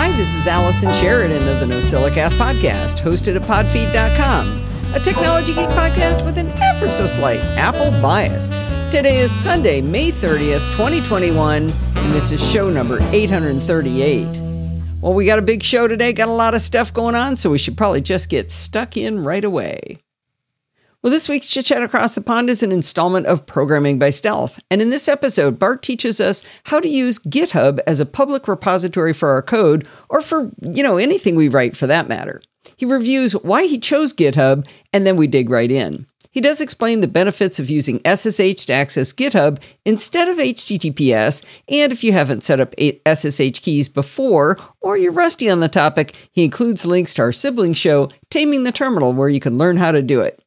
Hi, this is Allison Sheridan of the No NosillaCast podcast, hosted at podfeed.com, a technology geek podcast with an ever so slight Apple bias. Today is Sunday, May 30th, 2021, and this is show number 838. Well, we got a big show today, got a lot of stuff going on, so we should probably just get stuck in right away. Well, this week's Chit Chat Across the Pond is an installment of Programming by Stealth. And in this episode, Bart teaches us how to use GitHub as a public repository for our code, or for, you know, anything we write for that matter. He reviews why he chose GitHub, and then we dig right in. He does explain the benefits of using SSH to access GitHub instead of HTTPS, and if you haven't set up SSH keys before or you're rusty on the topic, he includes links to our sibling show, Taming the Terminal, where you can learn how to do it.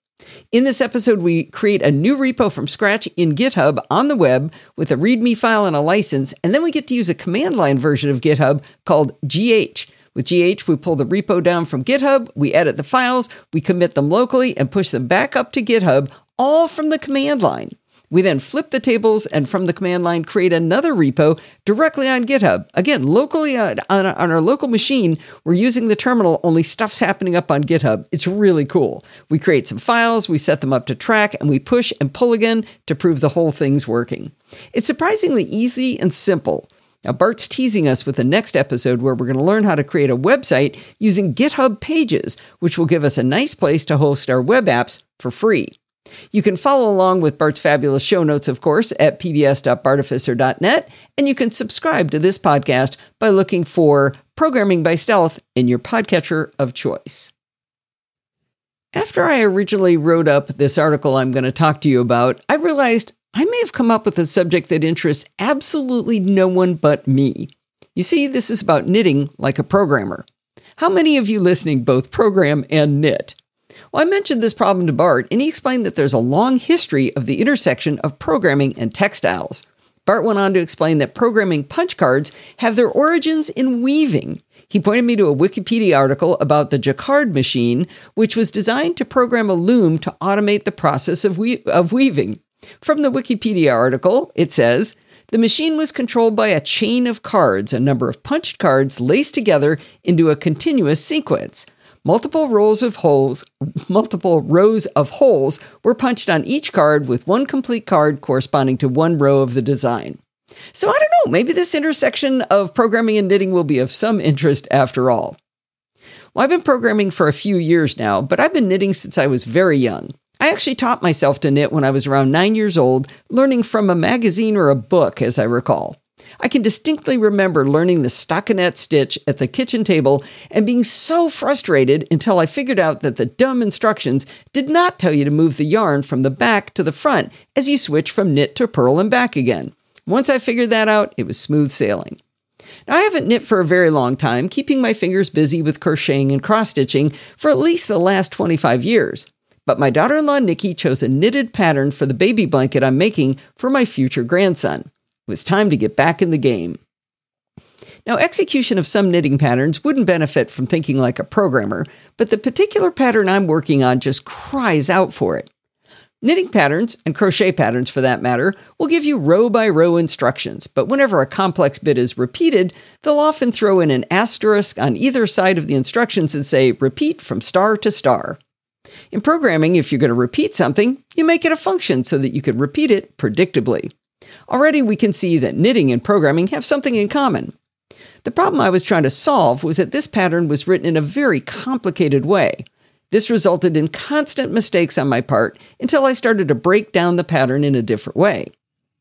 In this episode, we create a new repo from scratch in GitHub on the web with a README file and a license, and then we get to use a command line version of GitHub called GH. With GH, we pull the repo down from GitHub, we edit the files, we commit them locally, and push them back up to GitHub, all from the command line. We then flip the tables and from the command line create another repo directly on GitHub. Again, locally on, on, on, our local machine, we're using the terminal, only stuff's happening up on GitHub. It's really cool. We create some files, we set them up to track, and we push and pull again to prove the whole thing's working. It's surprisingly easy and simple. Now, Bart's teasing us with the next episode where we're going to learn how to create a website using GitHub Pages, which will give us a nice place to host our web apps for free. You can follow along with Bart's fabulous show notes, of course, at pbs.bartificer.net, and you can subscribe to this podcast by looking for Programming by Stealth in your podcatcher of choice. After I originally wrote up this article I'm going to talk to you about, I realized I may have come up with a subject that interests absolutely no one but me. You see, this is about knitting like a programmer. How many of you listening both program and knit? Well, I mentioned this problem to Bart, and he explained that there's a long history of the intersection of programming and textiles. Bart went on to explain that programming punch cards have their origins in weaving. He pointed me to a Wikipedia article about the Jacquard machine, which was designed to program a loom to automate the process of, we- of weaving. From the Wikipedia article, it says, the machine was controlled by a chain of cards, a number of punched cards laced together into a continuous sequence. Multiple rows of holes, multiple rows of holes were punched on each card with one complete card corresponding to one row of the design. So I don't know, maybe this intersection of programming and knitting will be of some interest after all. Well, I've been programming for a few years now, but I've been knitting since I was very young. I actually taught myself to knit when I was around nine years old, learning from a magazine or a book, as I recall. I can distinctly remember learning the stockinette stitch at the kitchen table and being so frustrated until I figured out that the dumb instructions did not tell you to move the yarn from the back to the front as you switch from knit to purl and back again. Once I figured that out, it was smooth sailing. Now, I haven't knit for a very long time, keeping my fingers busy with crocheting and cross stitching for at least the last 25 years. But my daughter in law, Nikki, chose a knitted pattern for the baby blanket I'm making for my future grandson. It was time to get back in the game. Now, execution of some knitting patterns wouldn't benefit from thinking like a programmer, but the particular pattern I'm working on just cries out for it. Knitting patterns, and crochet patterns for that matter, will give you row by row instructions, but whenever a complex bit is repeated, they'll often throw in an asterisk on either side of the instructions and say, repeat from star to star. In programming, if you're going to repeat something, you make it a function so that you can repeat it predictably. Already we can see that knitting and programming have something in common. The problem I was trying to solve was that this pattern was written in a very complicated way. This resulted in constant mistakes on my part until I started to break down the pattern in a different way.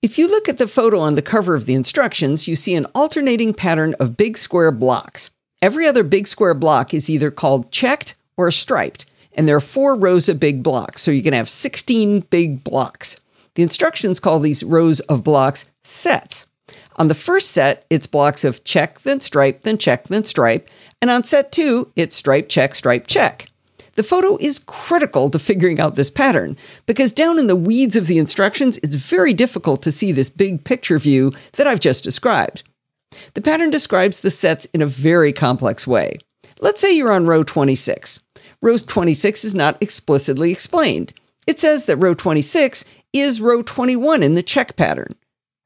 If you look at the photo on the cover of the instructions, you see an alternating pattern of big square blocks. Every other big square block is either called checked or striped, and there are four rows of big blocks, so you can have 16 big blocks. The instructions call these rows of blocks sets. On the first set, it's blocks of check, then stripe, then check, then stripe. And on set two, it's stripe, check, stripe, check. The photo is critical to figuring out this pattern because down in the weeds of the instructions, it's very difficult to see this big picture view that I've just described. The pattern describes the sets in a very complex way. Let's say you're on row 26. Row 26 is not explicitly explained. It says that row 26 is row 21 in the check pattern.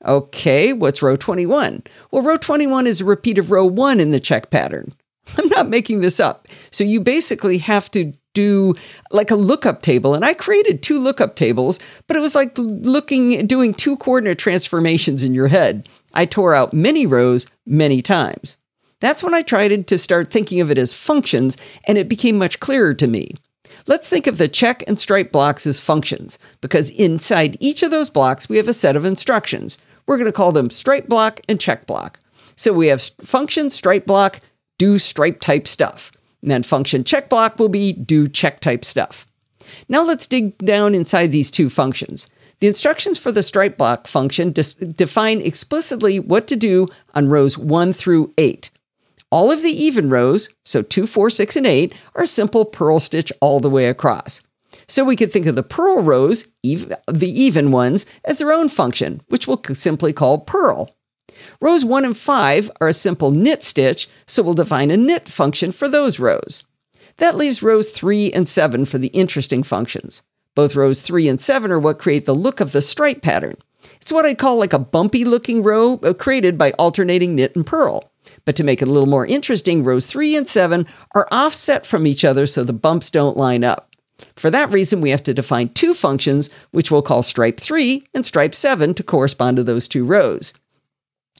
Okay, what's row 21? Well, row 21 is a repeat of row 1 in the check pattern. I'm not making this up. So you basically have to do like a lookup table. And I created two lookup tables, but it was like looking, doing two coordinate transformations in your head. I tore out many rows many times. That's when I tried to start thinking of it as functions, and it became much clearer to me. Let's think of the check and stripe blocks as functions, because inside each of those blocks, we have a set of instructions. We're going to call them stripe block and check block. So we have function stripe block, do stripe type stuff. And then function check block will be do check type stuff. Now let's dig down inside these two functions. The instructions for the stripe block function define explicitly what to do on rows 1 through 8. All of the even rows, so 2, 4, 6, and 8, are simple purl stitch all the way across. So we could think of the purl rows, the even ones, as their own function, which we'll simply call purl. Rows 1 and 5 are a simple knit stitch, so we'll define a knit function for those rows. That leaves rows 3 and 7 for the interesting functions. Both rows 3 and 7 are what create the look of the stripe pattern. It's what I'd call like a bumpy looking row uh, created by alternating knit and purl. But to make it a little more interesting, rows 3 and 7 are offset from each other so the bumps don't line up. For that reason, we have to define two functions, which we'll call stripe 3 and stripe 7 to correspond to those two rows.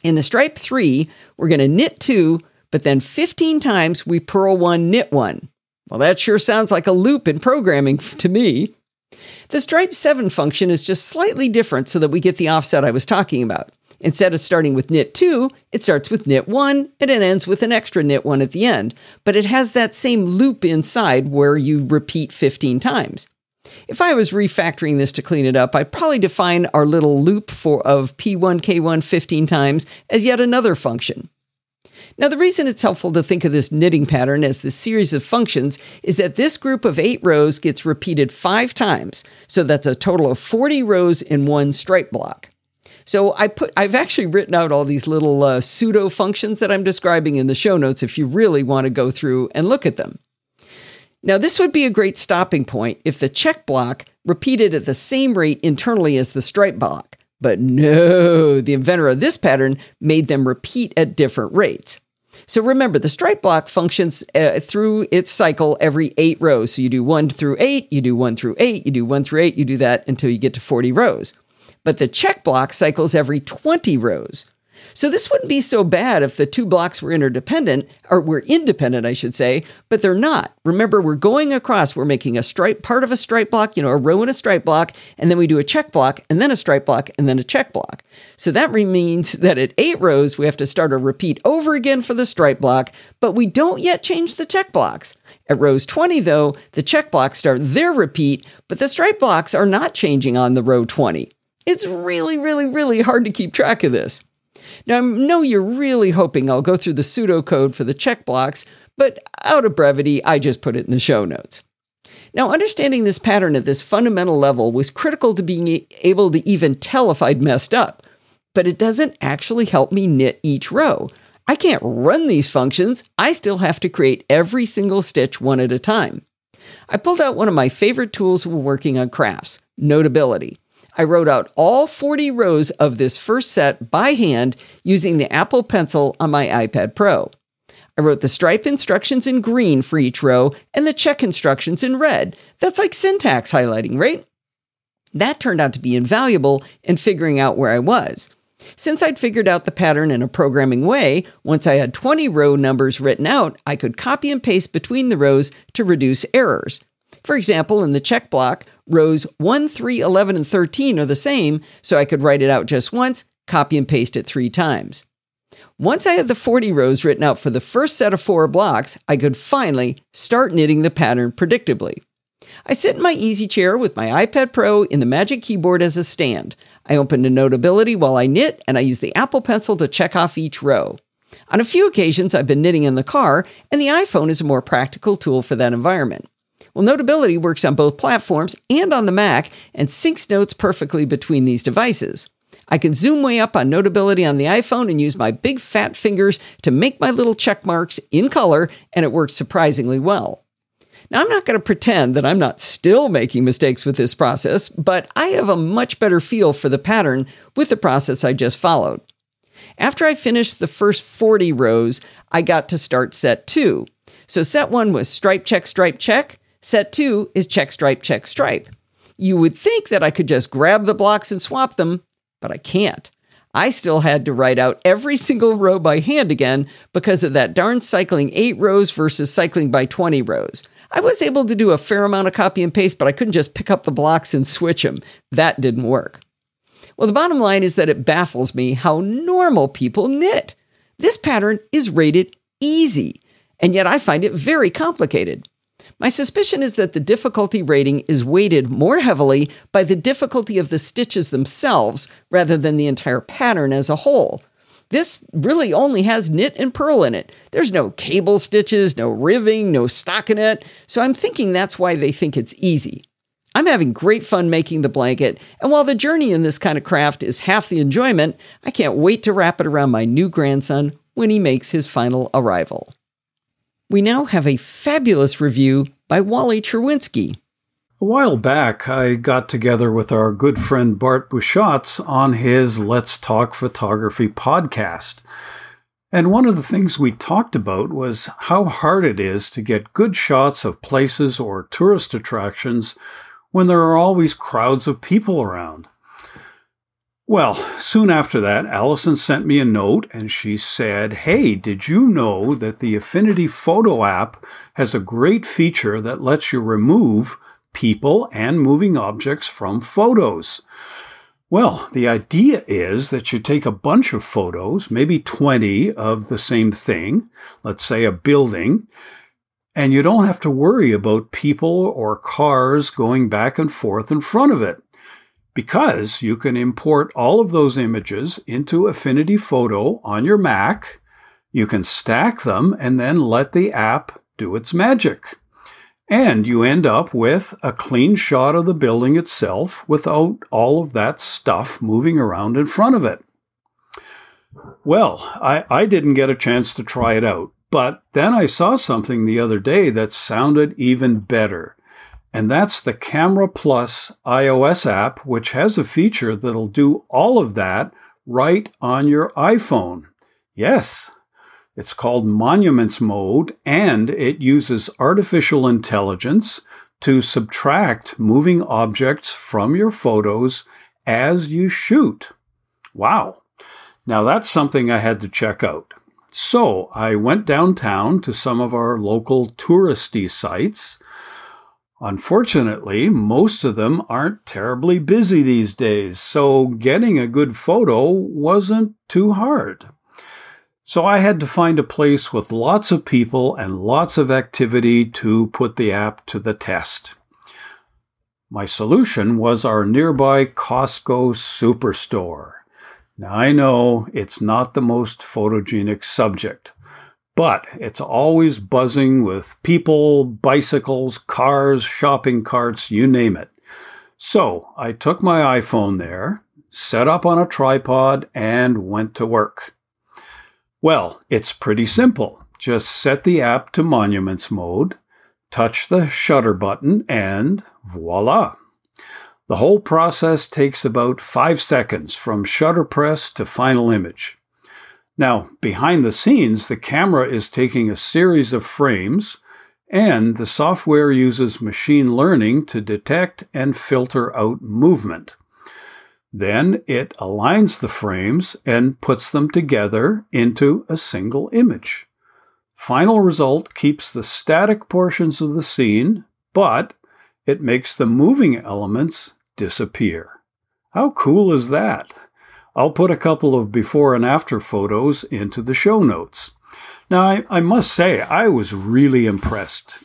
In the stripe 3, we're going to knit 2, but then 15 times we purl 1, knit 1. Well, that sure sounds like a loop in programming to me. The stripe 7 function is just slightly different so that we get the offset I was talking about. Instead of starting with knit 2, it starts with knit 1 and it ends with an extra knit 1 at the end, but it has that same loop inside where you repeat 15 times. If I was refactoring this to clean it up, I'd probably define our little loop for of P1 K1 15 times as yet another function. Now, the reason it's helpful to think of this knitting pattern as the series of functions is that this group of eight rows gets repeated five times. So that's a total of 40 rows in one stripe block. So I put I've actually written out all these little uh, pseudo functions that I'm describing in the show notes if you really want to go through and look at them. Now, this would be a great stopping point if the check block repeated at the same rate internally as the stripe block. But no, the inventor of this pattern made them repeat at different rates. So remember, the stripe block functions uh, through its cycle every eight rows. So you do one through eight, you do one through eight, you do one through eight, you do that until you get to 40 rows. But the check block cycles every 20 rows. So this wouldn't be so bad if the two blocks were interdependent, or were independent, I should say, but they're not. Remember, we're going across, we're making a stripe, part of a stripe block, you know, a row and a stripe block, and then we do a check block, and then a stripe block, and then a check block. So that means that at eight rows, we have to start a repeat over again for the stripe block, but we don't yet change the check blocks. At rows 20, though, the check blocks start their repeat, but the stripe blocks are not changing on the row 20. It's really, really, really hard to keep track of this. Now, I know you're really hoping I'll go through the pseudocode for the check blocks, but out of brevity, I just put it in the show notes. Now, understanding this pattern at this fundamental level was critical to being able to even tell if I'd messed up, but it doesn't actually help me knit each row. I can't run these functions, I still have to create every single stitch one at a time. I pulled out one of my favorite tools when working on crafts, Notability. I wrote out all 40 rows of this first set by hand using the Apple Pencil on my iPad Pro. I wrote the stripe instructions in green for each row and the check instructions in red. That's like syntax highlighting, right? That turned out to be invaluable in figuring out where I was. Since I'd figured out the pattern in a programming way, once I had 20 row numbers written out, I could copy and paste between the rows to reduce errors. For example, in the check block, rows 1, 3, 11, and 13 are the same, so I could write it out just once, copy and paste it three times. Once I had the 40 rows written out for the first set of four blocks, I could finally start knitting the pattern predictably. I sit in my easy chair with my iPad Pro in the Magic Keyboard as a stand. I open a Notability while I knit, and I use the Apple Pencil to check off each row. On a few occasions, I've been knitting in the car, and the iPhone is a more practical tool for that environment. Well, Notability works on both platforms and on the Mac and syncs notes perfectly between these devices. I can zoom way up on Notability on the iPhone and use my big fat fingers to make my little check marks in color, and it works surprisingly well. Now, I'm not going to pretend that I'm not still making mistakes with this process, but I have a much better feel for the pattern with the process I just followed. After I finished the first 40 rows, I got to start set two. So set one was stripe, check, stripe, check. Set two is check, stripe, check, stripe. You would think that I could just grab the blocks and swap them, but I can't. I still had to write out every single row by hand again because of that darn cycling eight rows versus cycling by 20 rows. I was able to do a fair amount of copy and paste, but I couldn't just pick up the blocks and switch them. That didn't work. Well, the bottom line is that it baffles me how normal people knit. This pattern is rated easy, and yet I find it very complicated. My suspicion is that the difficulty rating is weighted more heavily by the difficulty of the stitches themselves rather than the entire pattern as a whole. This really only has knit and purl in it. There's no cable stitches, no ribbing, no stockinette, so I'm thinking that's why they think it's easy. I'm having great fun making the blanket, and while the journey in this kind of craft is half the enjoyment, I can't wait to wrap it around my new grandson when he makes his final arrival. We now have a fabulous review by Wally Cherwinski. A while back, I got together with our good friend Bart Busschots on his Let's Talk Photography podcast. And one of the things we talked about was how hard it is to get good shots of places or tourist attractions when there are always crowds of people around. Well, soon after that, Allison sent me a note and she said, Hey, did you know that the Affinity Photo app has a great feature that lets you remove people and moving objects from photos? Well, the idea is that you take a bunch of photos, maybe 20 of the same thing, let's say a building, and you don't have to worry about people or cars going back and forth in front of it because you can import all of those images into Affinity Photo on your Mac. You can stack them and then let the app do its magic. And you end up with a clean shot of the building itself without all of that stuff moving around in front of it. Well, I, I didn't get a chance to try it out, but then I saw something the other day that sounded even better. And that's the Camera Plus iOS app, which has a feature that'll do all of that right on your iPhone. Yes, it's called Monuments Mode, and it uses artificial intelligence to subtract moving objects from your photos as you shoot. Wow. Now that's something I had to check out. So I went downtown to some of our local touristy sites. Unfortunately, most of them aren't terribly busy these days, so getting a good photo wasn't too hard. So I had to find a place with lots of people and lots of activity to put the app to the test. My solution was our nearby Costco superstore. Now, I know it's not the most photogenic subject, but it's always buzzing with people, bicycles, cars, shopping carts, you name it. So I took my iPhone there, set up on a tripod, and went to work. Well, it's pretty simple. Just set the app to monuments mode, touch the shutter button, and voila! The whole process takes about five seconds from shutter press to final image. Now, behind the scenes, the camera is taking a series of frames, and the software uses machine learning to detect and filter out movement. Then it aligns the frames and puts them together into a single image. Final result keeps the static portions of the scene, but it makes the moving elements disappear. How cool is that? I'll put a couple of before and after photos into the show notes. Now, I, I, must say, I was really impressed.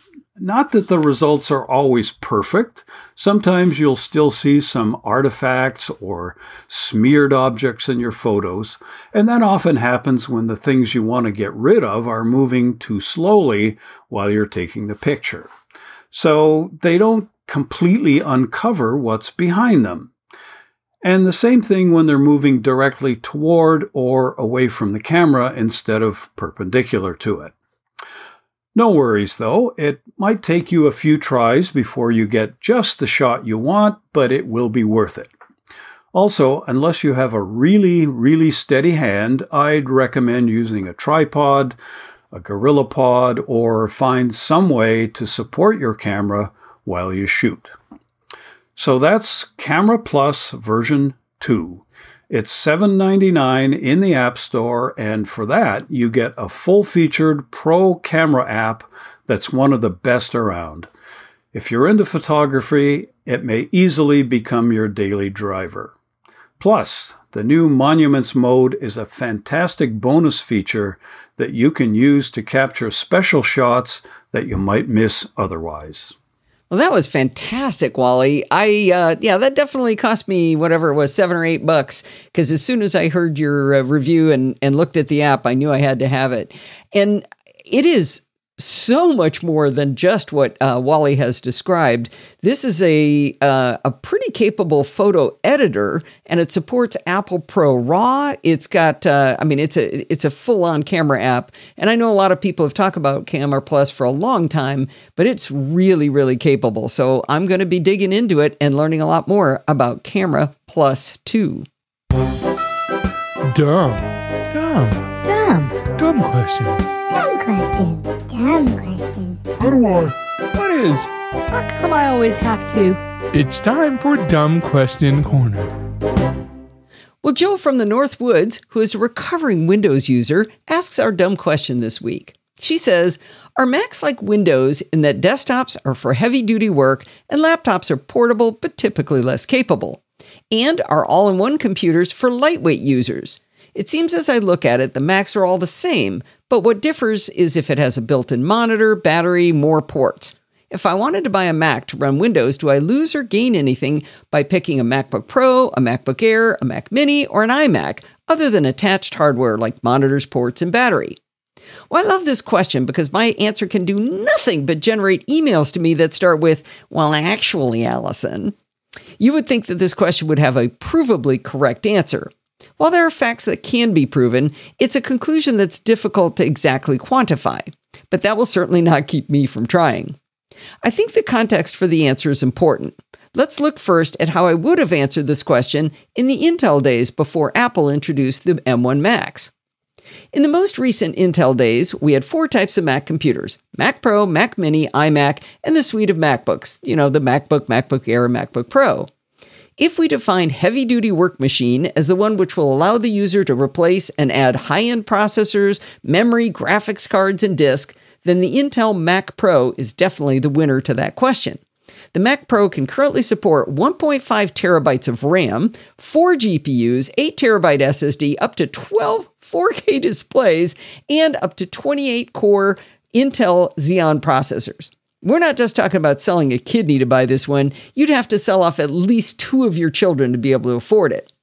Not that the results are always perfect. Sometimes you'll still see some artifacts or smeared objects in your photos, and that often happens when the things you want to get rid of are moving too slowly while you're taking the picture. So they don't completely uncover what's behind them. And the same thing when they're moving directly toward or away from the camera instead of perpendicular to it. No worries though, it might take you a few tries before you get just the shot you want, but it will be worth it. Also, unless you have a really, really steady hand, I'd recommend using a tripod, a GorillaPod, or find some way to support your camera while you shoot. So that's Camera Plus version 2. It's $7.99 in the App Store, and for that, you get a full featured pro camera app that's one of the best around. If you're into photography, it may easily become your daily driver. Plus, the new Monuments mode is a fantastic bonus feature that you can use to capture special shots that you might miss otherwise. Well, that was fantastic, Wally. I uh, yeah, that definitely cost me whatever it was, seven or eight bucks. Because as soon as I heard your uh, review and and looked at the app, I knew I had to have it. And it is so much more than just what uh, Wally has described. This is a uh, a pretty capable photo editor, and it supports Apple Pro RAW. It's got, uh, I mean, it's a it's a full on camera app, and I know a lot of people have talked about Camera Plus for a long time, but it's really really capable. So I'm going to be digging into it and learning a lot more about Camera Plus Two. Dumb, dumb, Dumb. dumb questions. Dumb questions. Dumb questions. How do I? What is? How come I always have to? It's time for Dumb Question Corner. Well, Joe from the North Woods, who is a recovering Windows user, asks our dumb question this week. She says, Are Macs like Windows in that desktops are for heavy duty work and laptops are portable but typically less capable? And are all in one computers for lightweight users? It seems as I look at it, the Macs are all the same, but what differs is if it has a built in monitor, battery, more ports. If I wanted to buy a Mac to run Windows, do I lose or gain anything by picking a MacBook Pro, a MacBook Air, a Mac Mini, or an iMac, other than attached hardware like monitors, ports, and battery? Well, I love this question because my answer can do nothing but generate emails to me that start with, Well, actually, Allison. You would think that this question would have a provably correct answer. While there are facts that can be proven, it's a conclusion that's difficult to exactly quantify. But that will certainly not keep me from trying. I think the context for the answer is important. Let's look first at how I would have answered this question in the Intel days before Apple introduced the M1 Macs. In the most recent Intel days, we had four types of Mac computers Mac Pro, Mac Mini, iMac, and the suite of MacBooks, you know, the MacBook, MacBook Air, MacBook Pro. If we define heavy duty work machine as the one which will allow the user to replace and add high end processors, memory, graphics cards, and disk, then the Intel Mac Pro is definitely the winner to that question. The Mac Pro can currently support 1.5 terabytes of RAM, 4 GPUs, 8 terabyte SSD, up to 12 4K displays, and up to 28 core Intel Xeon processors. We're not just talking about selling a kidney to buy this one, you'd have to sell off at least two of your children to be able to afford it.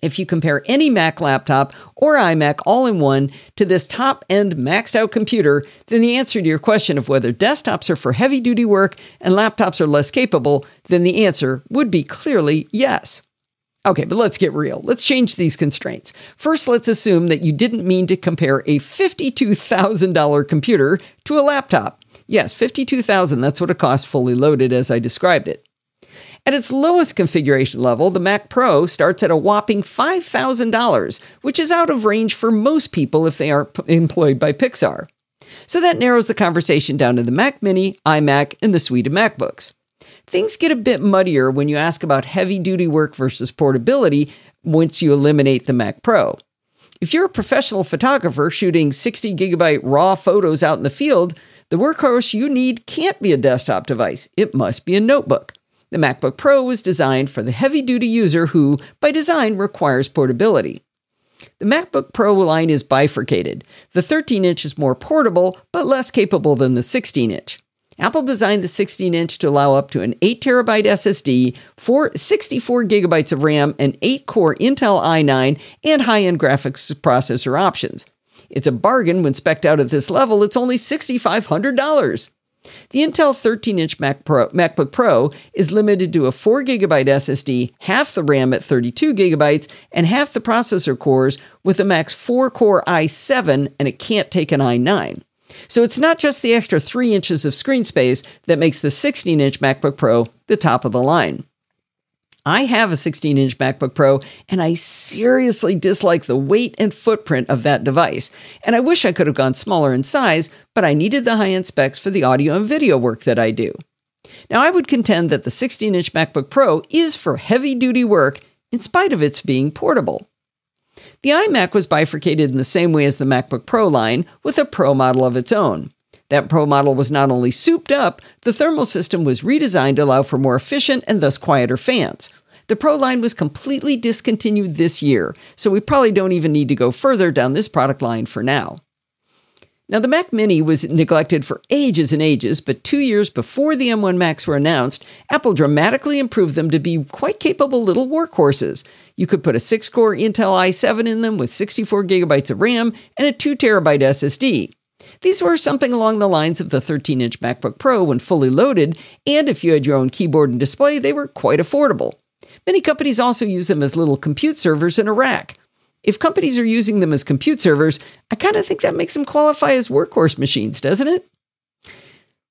If you compare any Mac laptop or iMac all in one to this top end maxed out computer, then the answer to your question of whether desktops are for heavy duty work and laptops are less capable, then the answer would be clearly yes. Okay, but let's get real. Let's change these constraints. First, let's assume that you didn't mean to compare a $52,000 computer to a laptop. Yes, 52,000, that's what it costs fully loaded as I described it. At its lowest configuration level, the Mac Pro starts at a whopping $5,000, which is out of range for most people if they are p- employed by Pixar. So that narrows the conversation down to the Mac Mini, iMac, and the suite of MacBooks. Things get a bit muddier when you ask about heavy duty work versus portability once you eliminate the Mac Pro. If you're a professional photographer shooting 60 gigabyte raw photos out in the field, the workhorse you need can't be a desktop device. It must be a notebook. The MacBook Pro was designed for the heavy duty user who, by design, requires portability. The MacBook Pro line is bifurcated. The 13 inch is more portable, but less capable than the 16 inch. Apple designed the 16 inch to allow up to an 8 terabyte SSD, four, 64 gigabytes of RAM, an 8 core Intel i9, and high end graphics processor options. It's a bargain when specced out at this level, it's only $6,500. The Intel 13 inch Mac MacBook Pro is limited to a 4 gigabyte SSD, half the RAM at 32 gigabytes, and half the processor cores with a max 4 core i7, and it can't take an i9. So it's not just the extra 3 inches of screen space that makes the 16 inch MacBook Pro the top of the line. I have a 16 inch MacBook Pro and I seriously dislike the weight and footprint of that device. And I wish I could have gone smaller in size, but I needed the high end specs for the audio and video work that I do. Now, I would contend that the 16 inch MacBook Pro is for heavy duty work in spite of its being portable. The iMac was bifurcated in the same way as the MacBook Pro line, with a Pro model of its own. That Pro model was not only souped up, the thermal system was redesigned to allow for more efficient and thus quieter fans. The Pro line was completely discontinued this year, so we probably don't even need to go further down this product line for now. Now, the Mac Mini was neglected for ages and ages, but two years before the M1 Macs were announced, Apple dramatically improved them to be quite capable little workhorses. You could put a 6 core Intel i7 in them with 64 gigabytes of RAM and a 2 terabyte SSD. These were something along the lines of the 13 inch MacBook Pro when fully loaded, and if you had your own keyboard and display, they were quite affordable. Many companies also use them as little compute servers in a rack. If companies are using them as compute servers, I kind of think that makes them qualify as workhorse machines, doesn't it?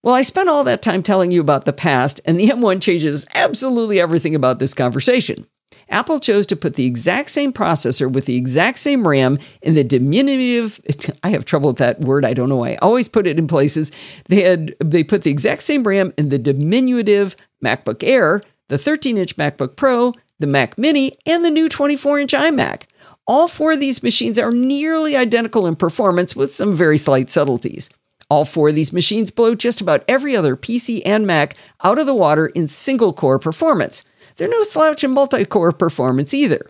Well, I spent all that time telling you about the past, and the M1 changes absolutely everything about this conversation. Apple chose to put the exact same processor with the exact same RAM in the diminutive I have trouble with that word, I don't know why. I always put it in places. They had they put the exact same RAM in the diminutive MacBook Air, the 13-inch MacBook Pro, the Mac Mini, and the new 24-inch iMac. All four of these machines are nearly identical in performance with some very slight subtleties. All four of these machines blow just about every other PC and Mac out of the water in single core performance. They're no slouch in multi core performance either.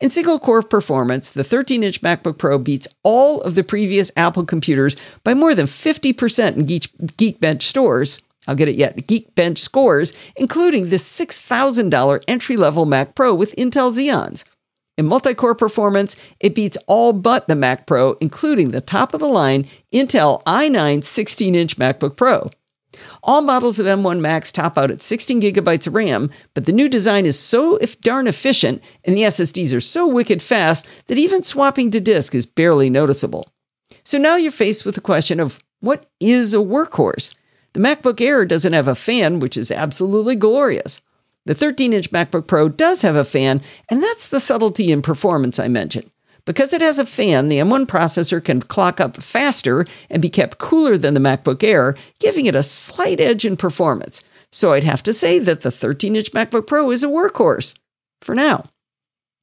In single core performance, the 13 inch MacBook Pro beats all of the previous Apple computers by more than 50% in Geekbench stores. I'll get it yet. Geekbench scores, including the $6,000 entry level Mac Pro with Intel Xeons. In multi core performance, it beats all but the Mac Pro, including the top of the line Intel i9 16 inch MacBook Pro. All models of M1 Macs top out at 16 gigabytes of RAM, but the new design is so if darn efficient and the SSDs are so wicked fast that even swapping to disk is barely noticeable. So now you're faced with the question of what is a workhorse? The MacBook Air doesn't have a fan, which is absolutely glorious. The 13 inch MacBook Pro does have a fan, and that's the subtlety in performance I mentioned. Because it has a fan, the M1 processor can clock up faster and be kept cooler than the MacBook Air, giving it a slight edge in performance. So I'd have to say that the 13 inch MacBook Pro is a workhorse for now.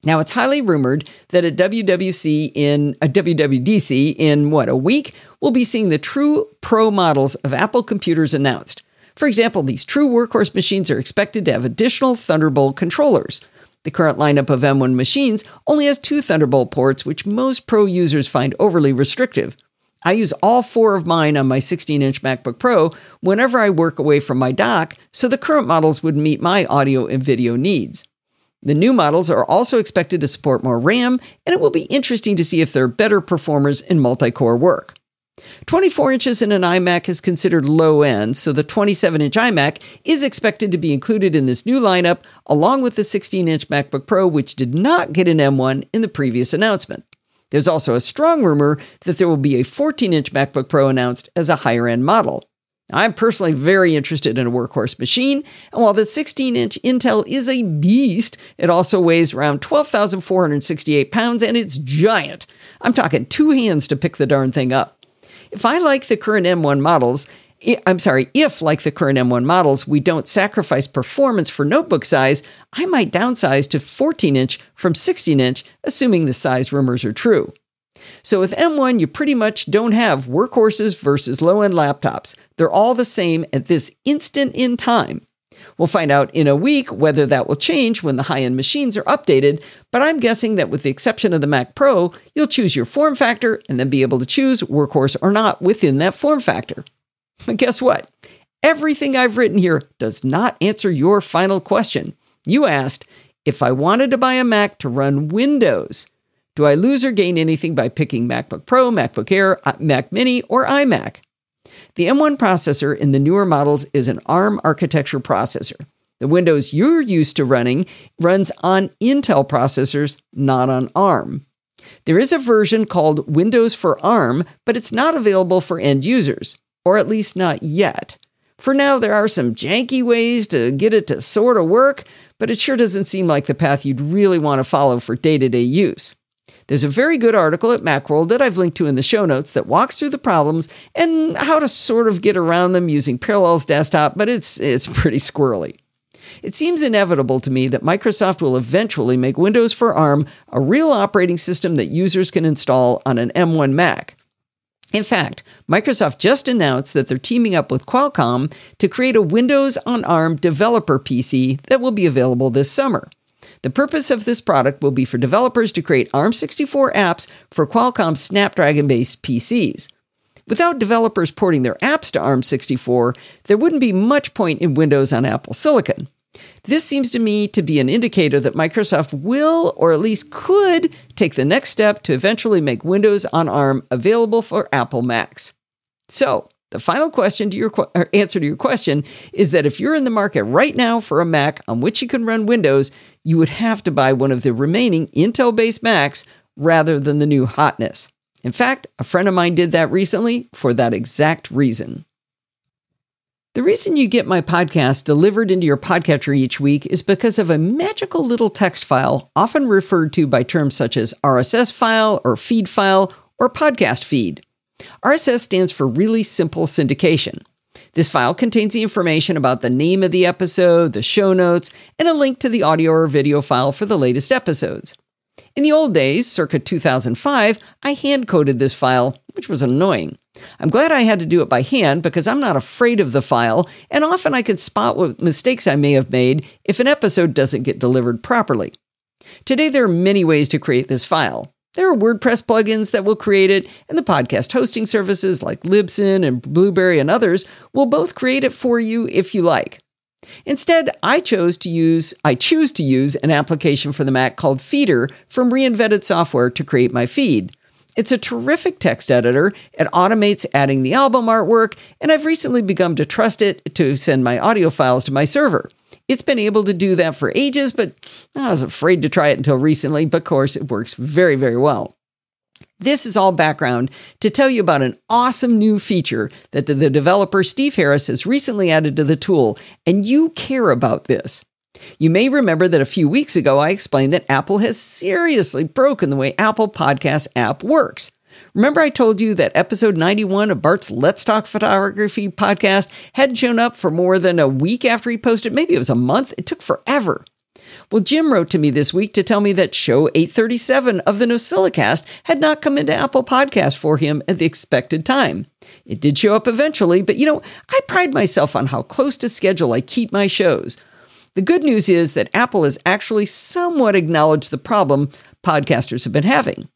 Now it's highly rumored that at WWC in a WWDC in what a week we'll be seeing the true pro models of Apple computers announced. For example, these true workhorse machines are expected to have additional Thunderbolt controllers. The current lineup of M1 machines only has two Thunderbolt ports, which most pro users find overly restrictive. I use all four of mine on my 16 inch MacBook Pro whenever I work away from my dock, so the current models would meet my audio and video needs. The new models are also expected to support more RAM, and it will be interesting to see if they're better performers in multi core work. 24 inches in an iMac is considered low end, so the 27 inch iMac is expected to be included in this new lineup, along with the 16 inch MacBook Pro, which did not get an M1 in the previous announcement. There's also a strong rumor that there will be a 14 inch MacBook Pro announced as a higher end model. I'm personally very interested in a workhorse machine, and while the 16 inch Intel is a beast, it also weighs around 12,468 pounds and it's giant. I'm talking two hands to pick the darn thing up. If I like the current M1 models, I'm sorry, if like the current M1 models, we don't sacrifice performance for notebook size, I might downsize to 14 inch from 16 inch, assuming the size rumors are true. So with M1, you pretty much don't have workhorses versus low end laptops. They're all the same at this instant in time. We'll find out in a week whether that will change when the high end machines are updated, but I'm guessing that with the exception of the Mac Pro, you'll choose your form factor and then be able to choose workhorse or not within that form factor. But guess what? Everything I've written here does not answer your final question. You asked if I wanted to buy a Mac to run Windows, do I lose or gain anything by picking MacBook Pro, MacBook Air, uh, Mac Mini, or iMac? The M1 processor in the newer models is an ARM architecture processor. The Windows you're used to running runs on Intel processors, not on ARM. There is a version called Windows for ARM, but it's not available for end users, or at least not yet. For now, there are some janky ways to get it to sort of work, but it sure doesn't seem like the path you'd really want to follow for day to day use. There's a very good article at Macworld that I've linked to in the show notes that walks through the problems and how to sort of get around them using Parallels Desktop, but it's, it's pretty squirrely. It seems inevitable to me that Microsoft will eventually make Windows for ARM a real operating system that users can install on an M1 Mac. In fact, Microsoft just announced that they're teaming up with Qualcomm to create a Windows on ARM developer PC that will be available this summer. The purpose of this product will be for developers to create ARM64 apps for Qualcomm Snapdragon based PCs. Without developers porting their apps to ARM64, there wouldn't be much point in Windows on Apple Silicon. This seems to me to be an indicator that Microsoft will, or at least could, take the next step to eventually make Windows on ARM available for Apple Macs. So, the final question to your answer to your question is that if you're in the market right now for a Mac on which you can run Windows, you would have to buy one of the remaining Intel-based Macs rather than the new hotness. In fact, a friend of mine did that recently for that exact reason. The reason you get my podcast delivered into your podcatcher each week is because of a magical little text file, often referred to by terms such as RSS file or feed file or podcast feed. RSS stands for Really Simple Syndication. This file contains the information about the name of the episode, the show notes, and a link to the audio or video file for the latest episodes. In the old days, circa 2005, I hand coded this file, which was annoying. I'm glad I had to do it by hand because I'm not afraid of the file, and often I can spot what mistakes I may have made if an episode doesn't get delivered properly. Today, there are many ways to create this file. There are WordPress plugins that will create it, and the podcast hosting services like Libsyn and Blubrry and others will both create it for you if you like. Instead, I chose to use I choose to use an application for the Mac called Feeder from Reinvented Software to create my feed. It's a terrific text editor. It automates adding the album artwork, and I've recently begun to trust it to send my audio files to my server. It's been able to do that for ages, but I was afraid to try it until recently. But of course, it works very, very well. This is all background to tell you about an awesome new feature that the, developer Steve Harris has recently added to the tool, and you care about this. You may remember that a few weeks ago I explained that Apple has seriously broken the way Apple Podcast app works. Remember, I told you that episode 91 of Bart's Let's Talk Photography podcast hadn't shown up for more than a week after he posted. Maybe it was a month. It took forever. Well, Jim wrote to me this week to tell me that show 837 of the NosillaCast had not come into Apple Podcast for him at the expected time. It did show up eventually, but you know, I pride myself on how close to schedule I keep my shows. The good news is that Apple has actually somewhat acknowledged the problem podcasters have been having.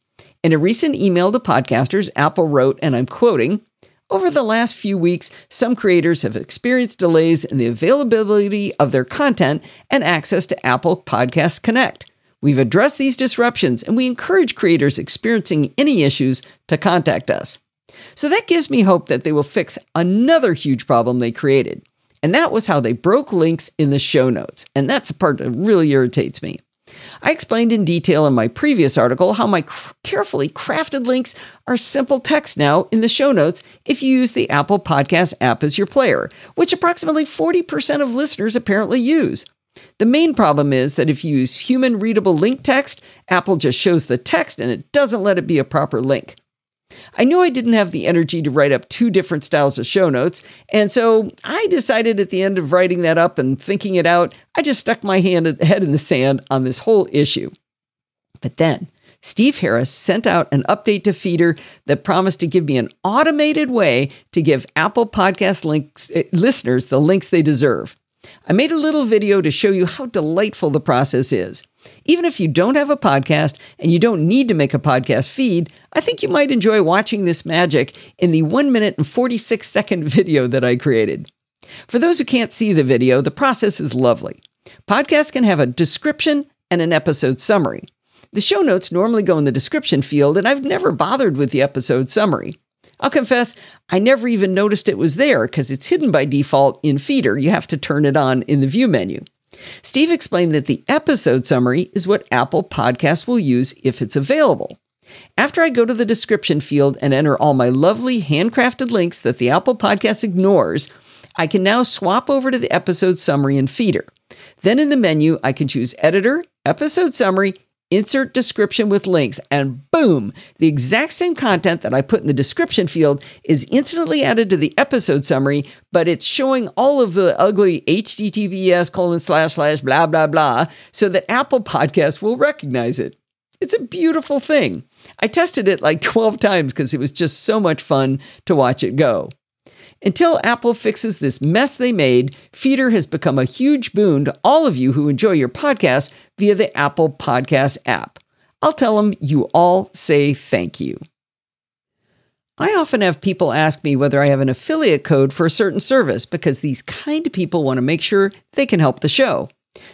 In a recent email to podcasters, Apple wrote, and I'm quoting, over the last few weeks, some creators have experienced delays in the availability of their content and access to Apple Podcast Connect. We've addressed these disruptions and we encourage creators experiencing any issues to contact us. So that gives me hope that they will fix another huge problem they created. And that was how they broke links in the show notes. And that's the part that really irritates me. I explained in detail in my previous article how my carefully crafted links are simple text now in the show notes if you use the Apple Podcast app as your player, which approximately 40% of listeners apparently use. The main problem is that if you use human readable link text, Apple just shows the text and it doesn't let it be a proper link. I knew I didn't have the energy to write up two different styles of show notes, and so I decided at the end of writing that up and thinking it out, I just stuck my hand head in the sand on this whole issue. But then, Steve Harris sent out an update to Feeder that promised to give me an automated way to give Apple Podcast links eh, listeners the links they deserve. I made a little video to show you how delightful the process is. Even if you don't have a podcast and you don't need to make a podcast feed, I think you might enjoy watching this magic in the 1 minute and 46 second video that I created. For those who can't see the video, the process is lovely. Podcasts can have a description and an episode summary. The show notes normally go in the description field, and I've never bothered with the episode summary. I'll confess, I never even noticed it was there because it's hidden by default in Feeder. You have to turn it on in the view menu. Steve explained that the episode summary is what Apple Podcasts will use if it's available. After I go to the description field and enter all my lovely handcrafted links that the Apple Podcast ignores, I can now swap over to the episode summary in feeder. Then in the menu, I can choose editor, episode summary, insert description with links, and boom, the exact same content that I put in the description field is instantly added to the episode summary, but it's showing all of the ugly HTTPS colon slash slash blah blah blah so that Apple Podcasts will recognize it. It's a beautiful thing. I tested it like 12 times because it was just so much fun to watch it go. Until Apple fixes this mess they made, Feeder has become a huge boon to all of you who enjoy your podcast via the Apple Podcast app. I'll tell them you all say thank you. I often have people ask me whether I have an affiliate code for a certain service because these kind people want to make sure they can help the show.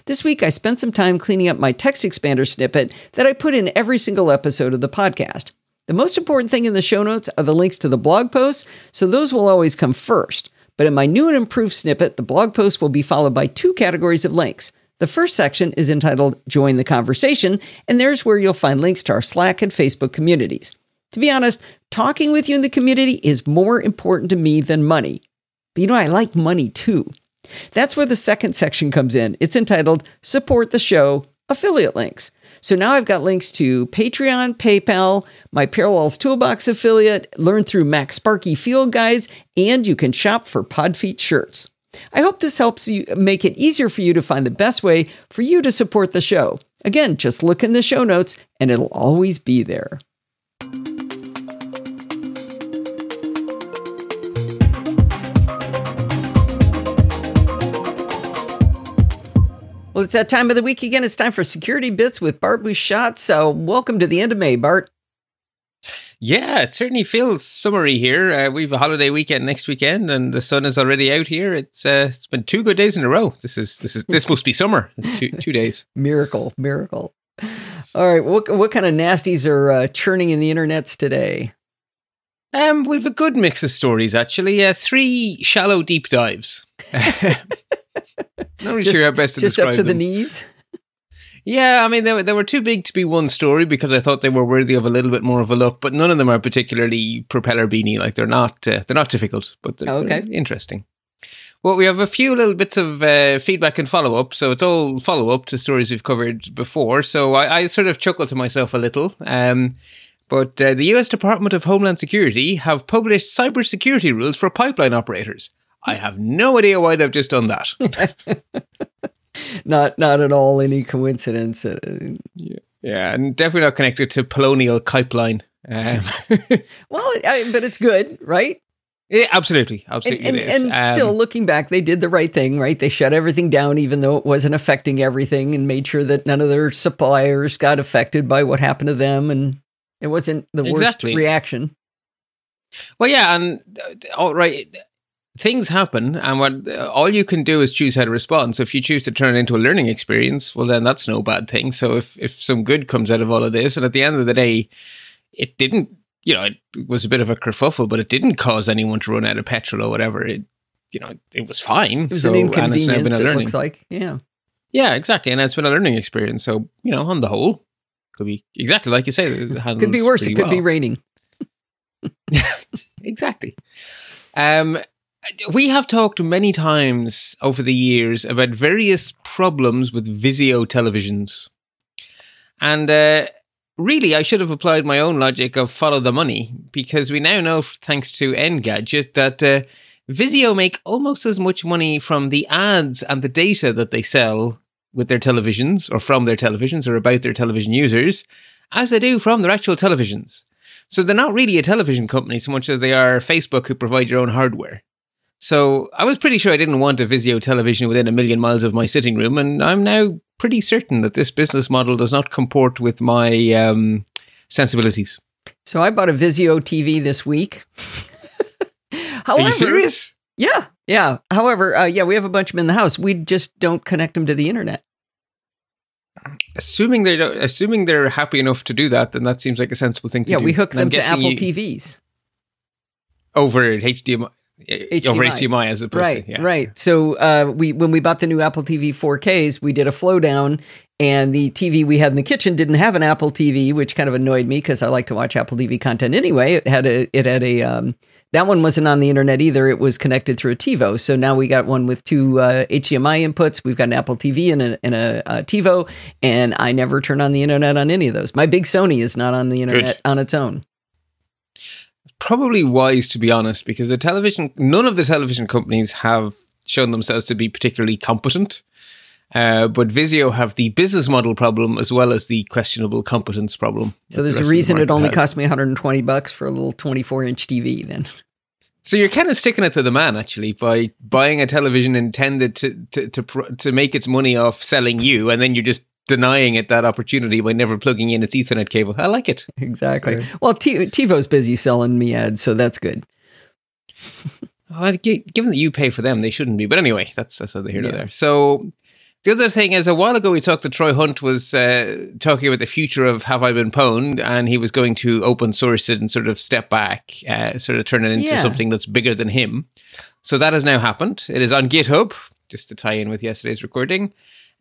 This week, I spent some time cleaning up my TextExpander snippet that I put in every single episode of the podcast. The most important thing in the show notes are the links to the blog posts, so those will always come first. But in my new and improved snippet, the blog post will be followed by two categories of links. The first section is entitled Join the Conversation, and there's where you'll find links to our Slack and Facebook communities. To be honest, talking with you in the community is more important to me than money. But you know, I like money too. That's where the second section comes in. It's entitled Support the Show Affiliate Links. So now I've got links to Patreon, PayPal, my Parallels Toolbox affiliate, learn through MacSparky field guides, and you can shop for Podfeet shirts. I hope this helps you make it easier for you to find the best way for you to support the show. Again, just look in the show notes and it'll always be there. Well, it's that time of the week again. It's time for Security Bits with Bart Busschots. So, welcome to the end of May, Bart. Yeah, it certainly feels summery here. Uh, we have a holiday weekend next weekend, and the sun is already out here. It's uh, it's been two good days in a row. This is this is this must be summer. Two, two days. miracle, miracle. All right, what what kind of nasties are uh, churning in the internets today? Um, we've a good mix of stories actually. Uh, three shallow deep dives. Not really Just- sure how best to Just describe Just up to the knees. Yeah, I mean they were, they were too big to be one story because I thought they were worthy of a little bit more of a look, but none of them are particularly propeller beanie. Like they're not uh, they're not difficult, but they're, Okay. they're interesting. Well, we have a few little bits of uh, feedback and follow up, so it's all follow up to stories we've covered before. So I, I sort of chuckle to myself a little. Um, but uh, the U.S. Department of Homeland Security have published cybersecurity rules for pipeline operators. I have no idea why they've just done that. Not not at all any coincidence. Uh, yeah, and definitely not connected to Colonial Pipeline. Um, well, I, but it's good, right? Yeah, absolutely, absolutely. and, is. and Um, still, looking back, they did the right thing, right? They shut everything down, even though it wasn't affecting everything, and made sure that none of their suppliers got affected by what happened to them, and it wasn't the worst reaction. well, yeah, and uh, all right, things happen, and what uh, all you can do is choose how to respond. So if you choose to turn it into a learning experience, well, then that's no bad thing. So if if some good comes out of all of this, and at the end of the day, it didn't, you know, it was a bit of a kerfuffle, but it didn't cause anyone to run out of petrol or whatever. It, you know, it was fine. It was so, an and it's now been inconvenience. It looks like, yeah. Yeah, exactly. And it's been a learning experience. So, you know, on the whole, could be exactly like you say. it Could be worse. It could be well. raining. Exactly. Um, we have talked many times over the years about various problems with Vizio televisions. And uh, really, I should have applied my own logic of follow the money because we now know, thanks to Engadget, that uh, Vizio make almost as much money from the ads and the data that they sell with their televisions or from their televisions or about their television users as they do from their actual televisions. So they're not really a television company so much as they are Facebook who provide your own hardware. So I was pretty sure I didn't want a Vizio television within a million miles of my sitting room, and I'm now pretty certain that this business model does not comport with my um, sensibilities. So I bought a Vizio TV this week. Are you serious? Yeah, yeah. However, uh, yeah, we have a bunch of them in the house. We just don't connect them to the internet. Assuming they don't, assuming they're happy enough to do that, then that seems like a sensible thing to Yeah, do. we hook And I'm them to Apple you- TVs. over HDMI. Uh, over HDMI as opposed right, to yeah. right. So uh, we when we bought the new Apple TV 4Ks, we did a flow down, and the TV we had in the kitchen didn't have an Apple TV, which kind of annoyed me because I like to watch Apple TV content anyway. It had a it had a um, that one wasn't on the internet either. It was connected through a TiVo. So now we got one with two uh, HDMI inputs. We've got an Apple TV and a, and a, a TiVo, and I never turn on the internet on any of those. My big Sony is not on the internet on its own. Probably wise to be honest, because the television, none of the television companies have shown themselves to be particularly competent. Uh, but Vizio have the business model problem as well as the questionable competence problem. So there's the a rest of the reason it only has. cost me 120 bucks for a little 24 inch TV. Then So you're kind of sticking it to the man actually by buying a television intended to to to, to make its money off selling you, and then you're just denying it that opportunity by never plugging in its Ethernet cable. I like it. exactly. Well, T- TiVo's busy selling me ads, so that's good. Well, given that you pay for them, they shouldn't be. But anyway, that's that's neither here nor Yeah. there. So the other thing is, a while ago we talked to Troy Hunt was uh, talking about the future of Have I Been Pwned, and he was going to open source it and sort of step back, uh, sort of turn it into Yeah. something that's bigger than him. So that has now happened. It is on GitHub, just to tie in with yesterday's recording.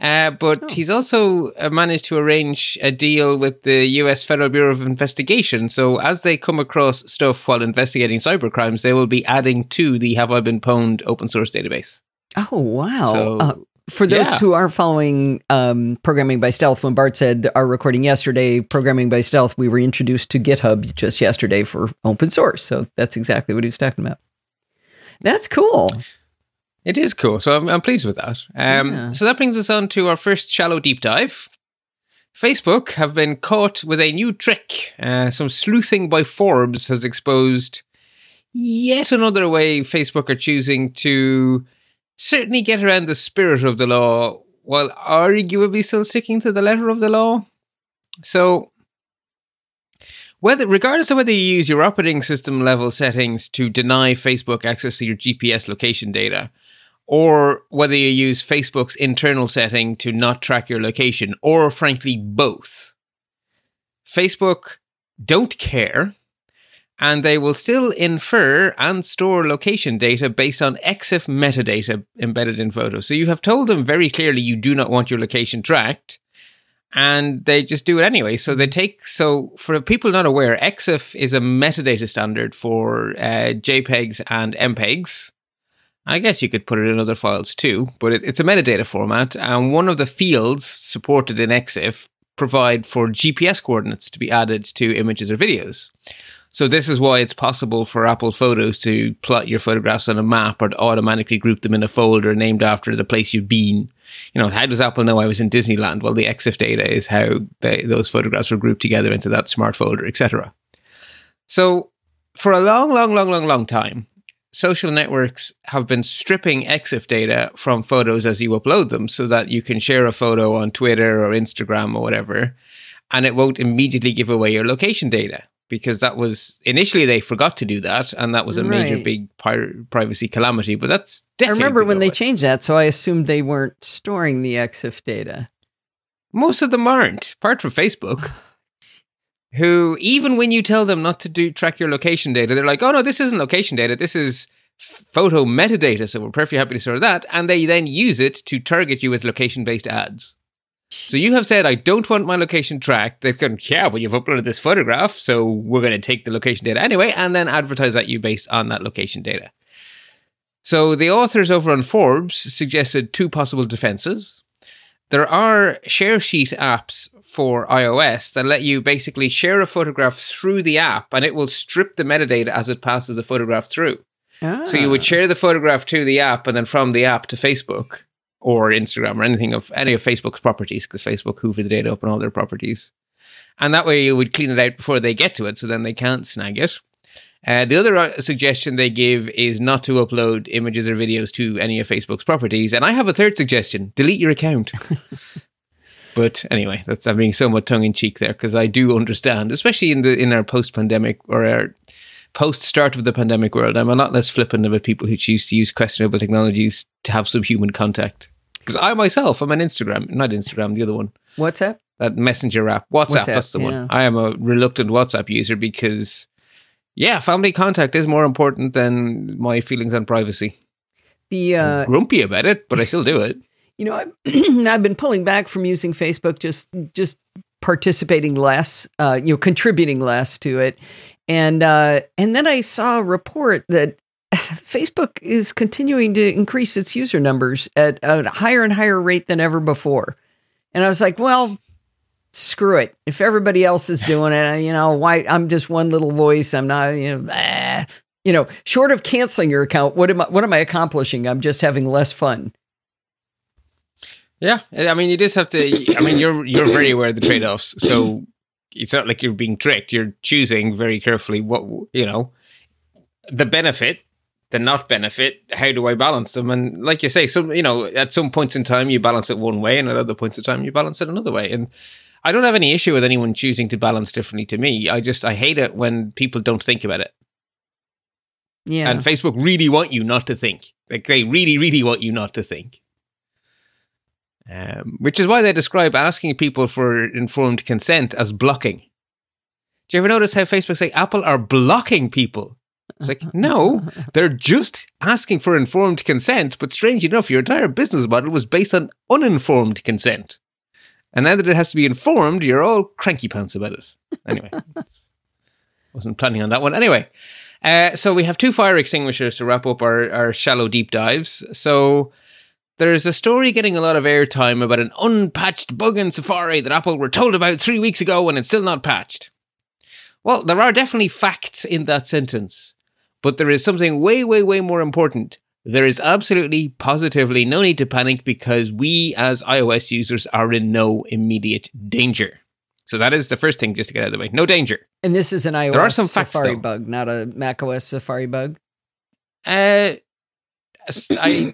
Uh, but Oh. he's also uh, managed to arrange a deal with the US Federal Bureau of Investigation. So as they come across stuff while investigating cybercrimes, they will be adding to the Have I Been Pwned open source database. Oh wow! So, Uh, for those yeah. who are following um, programming by stealth, when Bart said our recording yesterday, programming by stealth, we were introduced to GitHub just yesterday for open source. So that's exactly what he was talking about. That's cool. It is cool. So I'm, I'm pleased with that. Um, Yeah. So that brings us on to our first shallow deep dive. Facebook have been caught with a new trick. Uh, some sleuthing by Forbes has exposed yet another way Facebook are choosing to certainly get around the spirit of the law while arguably still sticking to the letter of the law. So, whether regardless of whether you use your operating system level settings to deny Facebook access to your GPS location data, or whether you use Facebook's internal setting to not track your location, or frankly, both. Facebook don't care, and they will still infer and store location data based on EXIF metadata embedded in photos. So you have told them very clearly you do not want your location tracked, and they just do it anyway. So they take so for people not aware, EXIF is a metadata standard for uh, JPEGs and MPEGs. I guess you could put it in other files too, but it, it's a metadata format, and one of the fields supported in EXIF provide for GPS coordinates to be added to images or videos. So this is why it's possible for Apple Photos to plot your photographs on a map or to automatically group them in a folder named after the place you've been. You know, how does Apple know I was in Disneyland? Well, the EXIF data is how they, those photographs were grouped together into that smart folder, etc. So for a long, long, long, long, long time, social networks have been stripping EXIF data from photos as you upload them so that you can share a photo on Twitter or Instagram or whatever, and it won't immediately give away your location data because that was initially they forgot to do that and that was a major big pri- privacy calamity but that's I remember when they changed that, so I assumed they weren't storing the EXIF data. Most of them aren't, apart from Facebook. Who, even when you tell them not to do track your location data, they're like, "Oh no, this isn't location data. This is photo metadata." So we're perfectly happy to store that, and they then use it to target you with location-based ads. So you have said, "I don't want my location tracked." They've gone, "Yeah, but you've uploaded this photograph, so we're going to take the location data anyway, and then advertise at you based on that location data." So the authors over on Forbes suggested two possible defenses there are share sheet apps for iOS that let you basically share a photograph through the app and it will strip the metadata as it passes the photograph through. So you Ah. would share the photograph to the app and then from the app to Facebook or Instagram or anything of any of Facebook's properties because Facebook hoover the data up on all their properties. And that way you would clean it out before they get to it so then they can't snag it. Uh, the other uh, suggestion they give is not to upload images or videos to any of Facebook's properties. And I have a third suggestion delete your account. but anyway, that's I'm being somewhat tongue in cheek there because I do understand, especially in the in our post pandemic or our post start of the pandemic world, I'm a lot less flippant about people who choose to use questionable technologies to have some human contact. Because I myself, I'm an Instagram, not Instagram, the other one, WhatsApp? that? that messenger app, WhatsApp, WhatsApp, that's the yeah. one. I am a reluctant WhatsApp user because yeah, family contact is more important than my feelings on privacy. The uh, grumpy about it, but I still do it. you know, I've, I've been pulling back from using Facebook, just just participating less, uh, you know, contributing less to it, and uh, and then I saw a report that Facebook is continuing to increase its user numbers at a higher and higher rate than ever before, and I was like, well. Screw it. If everybody else is doing it, you know, why I'm just one little voice. I'm not, you know, ah. you know, short of canceling your account, what am I what am I accomplishing? I'm just having less fun. Yeah, I mean, you just have to. I mean, you're you're very aware of the trade offs, so it's not like you're being tricked. You're choosing very carefully what you know, the benefit, the not benefit. How do I balance them? And like you say, some you know, at some points in time you balance it one way, and at other points in time you balance it another way. And I don't have any issue with anyone choosing to balance differently. To me, I just I hate it when people don't think about it. Yeah. And Facebook really want you not to think. Like they really, really want you not to think. Um, which is why they describe asking people for informed consent as blocking. Do you ever notice how Facebook say Apple are blocking people? It's like, no, they're just asking for informed consent. But strange enough, your entire business model was based on uninformed consent. And now that it has to be informed, you're all cranky pants about it. Anyway, wasn't planning on that one. Anyway, uh, so we have two fire extinguishers to wrap up our, our shallow deep dives. So there's a story getting a lot of airtime about an unpatched bug in Safari that Apple were told about three weeks ago and it's still not patched. Well, there are definitely facts in that sentence, but there is something way, way, way more important. There is absolutely, positively no need to panic because we as iOS users are in no immediate danger. So that is the first thing just to get out of the way. No danger. And this is an iOS there are some Safari bug, not a macOS Safari bug. Uh, I,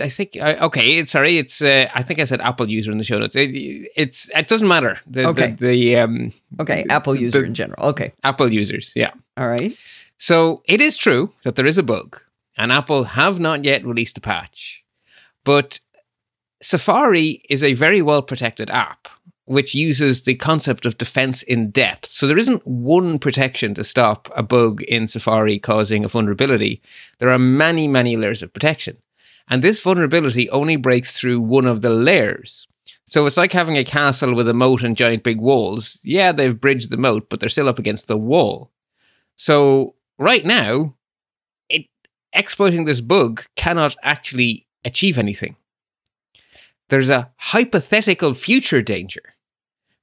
I think okay. Sorry, it's uh, I think I said Apple user in the show notes. It, it's it doesn't matter. The, Okay. the, the um, Okay, Apple user the- in general. Okay, Apple users, yeah. all right. So it is true that there is a bug, and Apple have not yet released a patch. But Safari is a very well protected app, which uses the concept of defense in depth. So there isn't one protection to stop a bug in Safari causing a vulnerability. There are many, many layers of protection. And this vulnerability only breaks through one of the layers. So it's like having a castle with a moat and giant big walls. Yeah, they've bridged the moat, but they're still up against the wall. So right now, exploiting this bug cannot actually achieve anything. There's a hypothetical future danger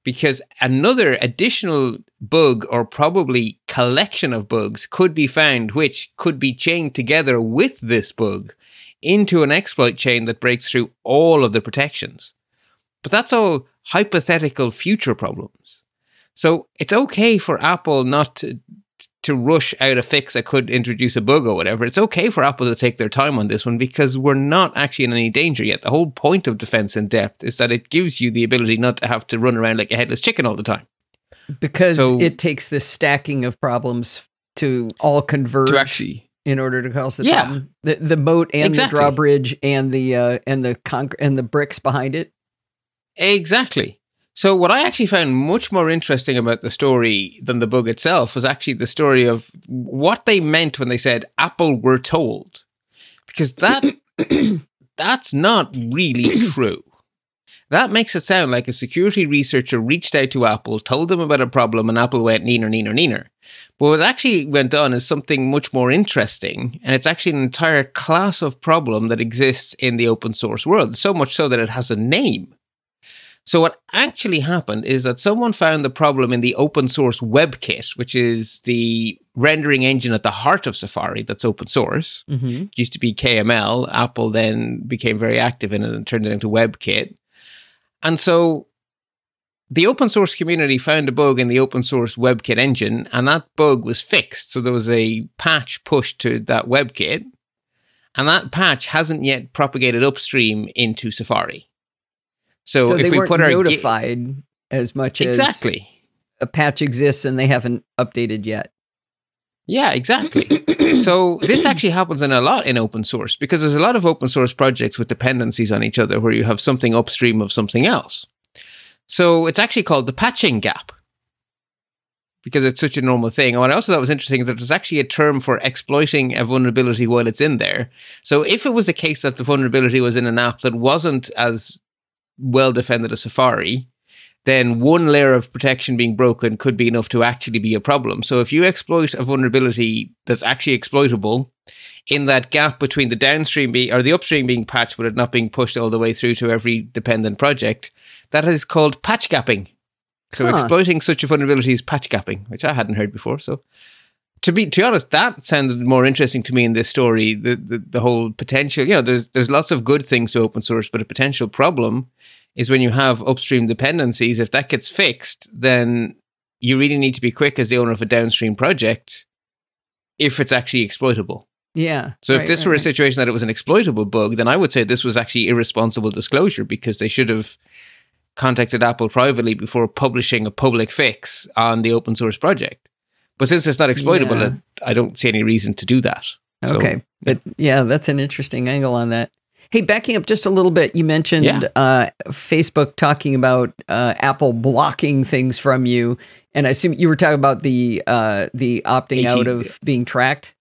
because another additional bug or probably collection of bugs could be found which could be chained together with this bug into an exploit chain that breaks through all of the protections. But that's all hypothetical future problems. So it's okay for Apple not to, to rush out a fix that could introduce a bug or whatever. It's okay for Apple to take their time on this one because we're not actually in any danger yet. The whole point of defense in depth is that it gives you the ability not to have to run around like a headless chicken all the time. Because So- it takes this stacking of problems to all converge To actually in order to cause the Yeah. problem. The the moat and Exactly. the drawbridge and the uh, and the conc- and the bricks behind it. Exactly. So, what I actually found much more interesting about the story than the bug itself was actually the story of what they meant when they said Apple were told. Because that that's not really true. That makes it sound like a security researcher reached out to Apple, told them about a problem, and Apple went neener, neener, neener. But what actually went on is something much more interesting, and it's actually an entire class of problem that exists in the open source world, so much so that it has a name. So what actually happened is that someone found the problem in the open source WebKit, which is the rendering engine at the heart of Safari that's open source. Mm-hmm. It used to be KHTML. Apple then became very active in it and turned it into WebKit. And so the open source community found a bug in the open source WebKit engine, and that bug was fixed. So there was a patch pushed to that WebKit, and that patch hasn't yet propagated upstream into Safari. So, So, if they we weren't put our notified as much as exactly, a patch exists and they haven't updated yet. yeah, exactly. so this actually happens in a lot in open source because there's a lot of open source projects with dependencies on each other where you have something upstream of something else. So it's actually called the patching gap. because it's such a normal thing. And what I also thought was interesting is that there's actually a term for exploiting a vulnerability while it's in there. So if it was a case that the vulnerability was in an app that wasn't as well defended a Safari, then one layer of protection being broken could be enough to actually be a problem. So if you exploit a vulnerability that's actually exploitable in that gap between the downstream being or the upstream being patched but it not being pushed all the way through to every dependent project, that is called patch gapping. So Huh. exploiting such a vulnerability is patch gapping, which I hadn't heard before. So to be to be honest, that sounded more interesting to me in this story. The, the the whole potential, you know, there's there's lots of good things to open source, but a potential problem is when you have upstream dependencies. If that gets fixed, then you really need to be quick as the owner of a downstream project if it's actually exploitable. Yeah. So if this right, were a situation that it was an exploitable bug, then I would say this was actually irresponsible disclosure because they should have contacted Apple privately before publishing a public fix on the open source project. But since it's not exploitable, Yeah. I don't see any reason to do that. So- Okay. But yeah, that's an interesting angle on that. Hey, backing up just a little bit, you mentioned Yeah. uh, Facebook talking about uh, Apple blocking things from you, and I assume you were talking about the uh, the opting out of being tracked.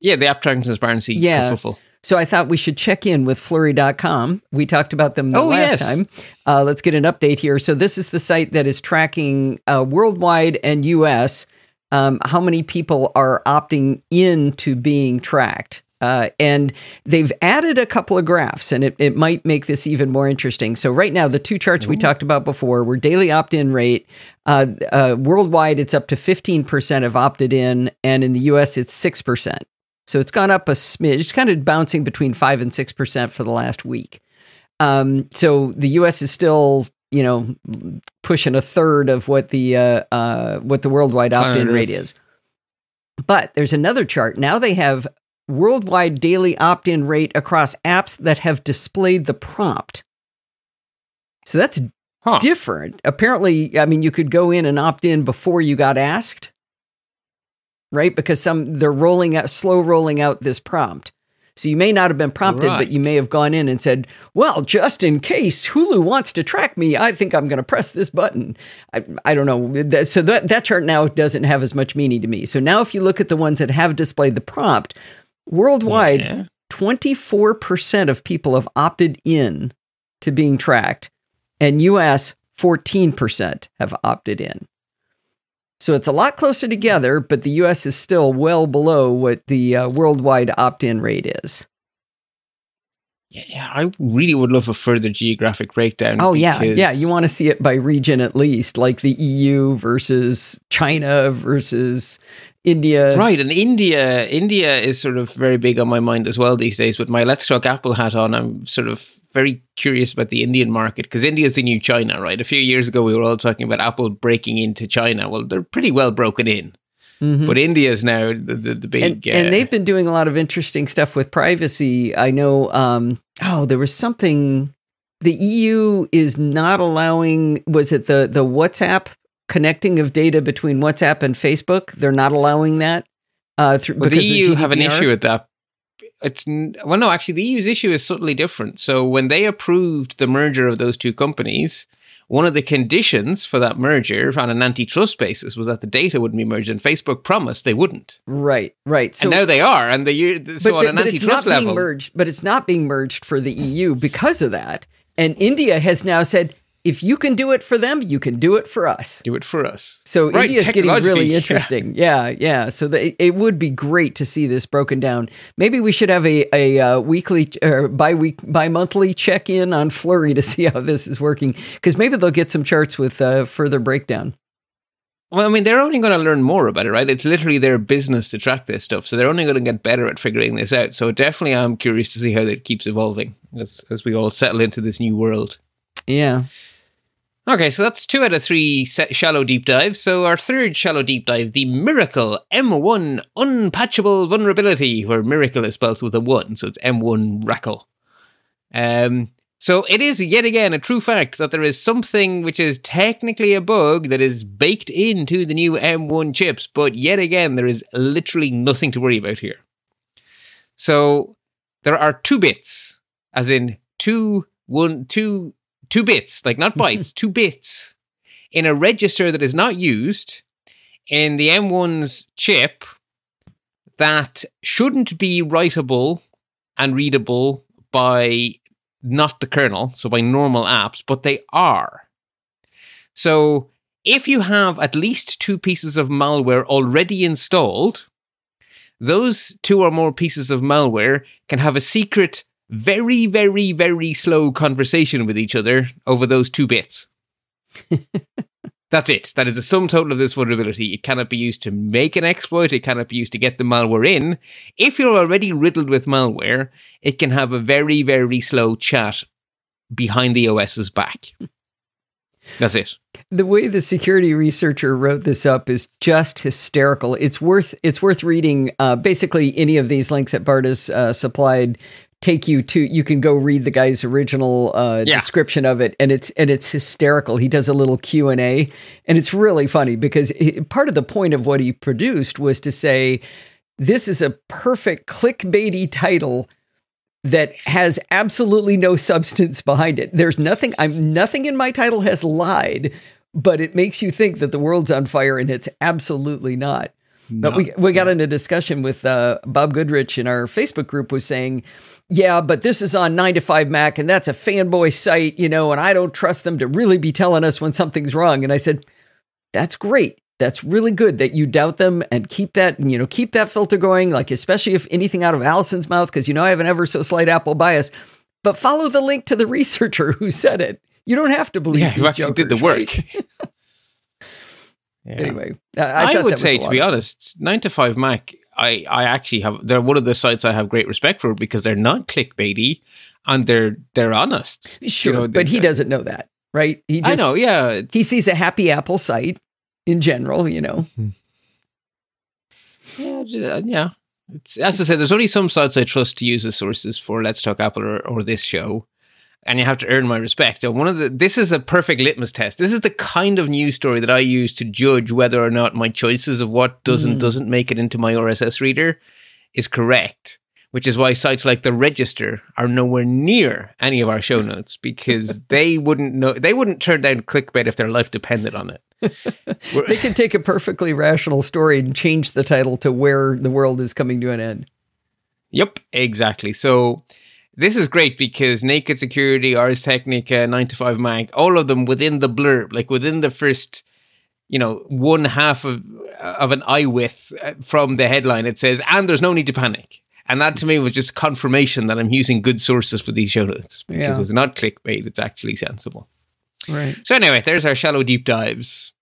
Yeah, the app tracking transparency. Yeah. kerfuffle. So I thought we should check in with Flurry.com. We talked about them the Oh, last yes. time. Uh, let's get an update here. So this is the site that is tracking uh, worldwide and US um, how many people are opting in to being tracked. Uh, and they've added a couple of graphs, and it, it might make this even more interesting. So, right now, the two charts we talked about before were daily opt in rate. Uh, uh, worldwide, it's up to 15% have opted in, and in the US, it's 6%. So it's gone up a smidge. It's kind of bouncing between five and six percent for the last week. Um, so the U.S. is still, you know, pushing a third of what the uh, uh, what the worldwide opt-in rate is. But there's another chart. Now they have worldwide daily opt-in rate across apps that have displayed the prompt. So that's Huh. different. Apparently, I mean, you could go in and opt in before you got asked, right? Because some they're rolling out, slow rolling out this prompt. So you may not have been prompted, but you may have gone in and said, "Well, just in case Hulu wants to track me, I think I'm going to press this button." I, I don't know. So that that chart now doesn't have as much meaning to me. So now, if you look at the ones that have displayed the prompt, worldwide, 24% of people have opted in to being tracked, and US 14% have opted in. So it's a lot closer together, but the US is still well below what the uh, worldwide opt in rate is. Yeah, yeah, I really would love a further geographic breakdown. Oh, yeah. Yeah. You want to see it by region at least, like the EU versus China versus India. Right, and India, India is sort of very big on my mind as well these days. With my Let's Talk Apple hat on, I'm sort of very curious about the Indian market because India is the new China, right? A few years ago, we were all talking about Apple breaking into China. Well, they're pretty well broken in, Mhm. but India is now the the, the big. and, uh, and they've been doing a lot of interesting stuff with privacy. I know. Um, oh, there was something. The EU is not allowing. Was it the the WhatsApp connecting of data between WhatsApp and Facebook? They're not allowing that. Uh, through But the EU have an issue with that. It's well, no, actually, the EU's issue is subtly different. So when they approved the merger of those two companies, one of the conditions for that merger on an antitrust basis was that the data wouldn't be merged, and Facebook promised they wouldn't. Right, right. So and now they are, and the so on the- an but it's not antitrust being level, merged. But it's not being merged for the EU because of that. And India has now said, if you can do it for them, you can do it for us. do it for us. So Right, India's getting really yeah. interesting. Yeah, yeah. So the, it would be great to see this broken down. Maybe we should have a a uh, weekly or bi week bi monthly check in on Flurry to see how this is working because maybe they'll get some charts with uh, further breakdown. Well, I mean, they're only going to learn more about it, right? It's literally their business to track this stuff, so they're only going to get better at figuring this out. So definitely, I'm curious to see how it keeps evolving as as we all settle into this new world. Yeah. Okay, so that's two out of three shallow deep dives. So our third shallow deep dive, the Miracle M1 Unpatchable Vulnerability, where Miracle is spelled with a one, so it's M1 Rackle. Um, so it is yet again a true fact that there is something which is technically a bug that is baked into the new M1 chips, but yet again there is literally nothing to worry about here. So there are two bits, as in two one two two bits, like not mm-hmm. bytes, two bits in a register that is not used in the M1's chip that shouldn't be writable and readable by not the kernel, so by normal apps, but they are. So if you have at least two pieces of malware already installed, those two or more pieces of malware can have a secret, very, very, very slow conversation with each other over those two bits. That's it. That is the sum total of this vulnerability. It cannot be used to make an exploit. It cannot be used to get the malware in. If you're already riddled with malware, it can have a very, very slow chat behind the OS's back. That's it. The way the security researcher wrote this up is just hysterical. It's worth it's worth reading. Uh, basically, any of these links that Bart has uh, supplied take you to. You can go read the guy's original uh, Yeah. description of it, and it's and it's hysterical. He does a little Q and it's really funny because he, part of the point of what he produced was to say this is a perfect clickbaity title that has absolutely no substance behind it. There's nothing I'm nothing in my title has lied, but it makes you think that the world's on fire and it's absolutely not. But we we got in a discussion with uh, Bob Goodrich in our Facebook group was saying, yeah, but this is on 9 to 5 Mac and that's a fanboy site, you know, and I don't trust them to really be telling us when something's wrong. And I said, that's great. That's really good that you doubt them and keep that, you know, keep that filter going, like especially if anything out of Allison's mouth, because you know I have an ever so slight Apple bias. But follow the link to the researcher who said it. You don't have to believe Yeah, you actually did the work. right? Yeah. Anyway, I, I, I, would say, to be honest, nine to five Mac. I, I actually have. They're one of the sites I have great respect for because they're not clickbaity and they're they're honest. You sure, know, but he doesn't know that, right? He just I know. Yeah, he sees a happy Apple site in general, you know. yeah, j- uh, yeah. It's as I said. There's only some sites I trust to use as sources for Let's Talk Apple or, or this show, and you have to earn my respect. And one of the this is a perfect litmus test. This is the kind of news story that I use to judge whether or not my choices of what does and Mm. doesn't make it into my RSS reader is correct. Which is why sites like the Register are nowhere near any of our show notes because they wouldn't know they wouldn't turn down clickbait if their life depended on it. They can take a perfectly rational story and change the title to where the world is coming to an end. Yep, exactly. So this is great because Naked Security, Ars Technica, 9 to 5 Mac, all of them within the blurb, like within the first, you know, one half of of an eye width uh, from the headline, it says, and there's no need to panic. And that to me was just confirmation that I'm using good sources for these show notes because Yeah. it's not clickbait, it's actually sensible. Right. So anyway, there's our shallow deep dives.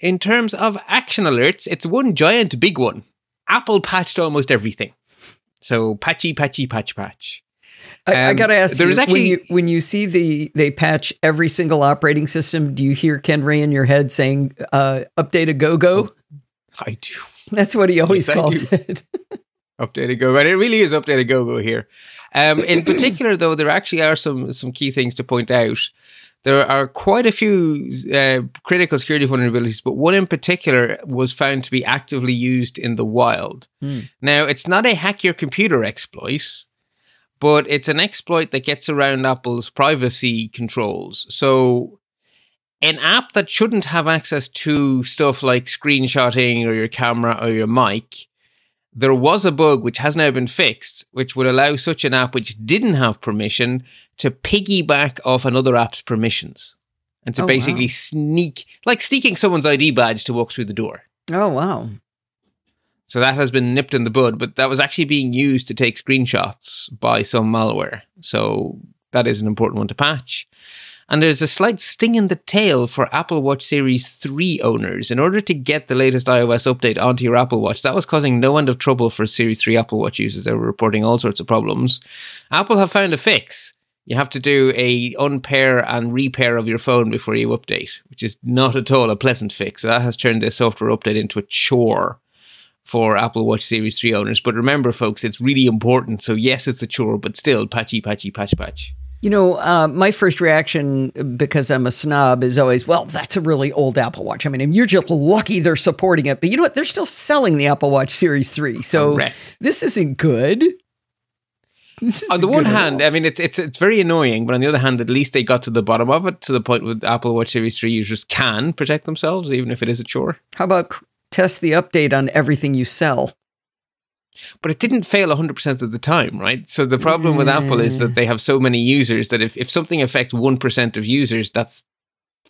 In terms of action alerts, it's one giant big one. Apple patched almost everything. So patchy, patchy, patch, patch. I, I Um, got to ask you, was when you when you see the they patch every single operating system, do you hear Ken Ray in your head saying uh, "update a go go"? I do. That's what he always Yes, I calls it. Update a go go, and it really is update a go go here. Um, in particular, though, there actually are some some key things to point out. There are quite a few uh, critical security vulnerabilities, but one in particular was found to be actively used in the wild. Hmm. Now, it's not a hack your computer exploit, but it's an exploit that gets around Apple's privacy controls. So, an app that shouldn't have access to stuff like screenshotting or your camera or your mic there was a bug which has now been fixed, which would allow such an app which didn't have permission to piggyback off another app's permissions and to Oh, basically wow. sneak, like sneaking someone's ID badge to walk through the door. Oh wow! So that has been nipped in the bud, but that was actually being used to take screenshots by some malware. So that is an important one to patch. And there's a slight sting in the tail for Apple Watch Series 3 owners. In order to get the latest iOS update onto your Apple Watch, that was causing no end of trouble for Series 3 Apple Watch users. They were reporting all sorts of problems. Apple have found a fix. You have to do a unpair and repair of your phone before you update, which is not at all a pleasant fix. That has turned this software update into a chore for Apple Watch Series 3 owners. But remember, folks, it's really important. So, yes, it's a chore, but still patchy, patchy, patch, patch. You know, uh, my first reaction, because I'm a snob, is always, well, that's a really old Apple Watch. I mean, you're just lucky they're supporting it. But you know what? They're still selling the Apple Watch Series 3. So Correct. this isn't good. This on the one hand, I mean it's it's it's very annoying, but on the other hand, at least they got to the bottom of it to the point where Apple Watch Series Three users can protect themselves, even if it is a chore. how about test the update on everything you sell? But it didn't fail 100% of the time, right? So the problem with Apple is that mm. they have so many users that if, if something affects 1% of users, that's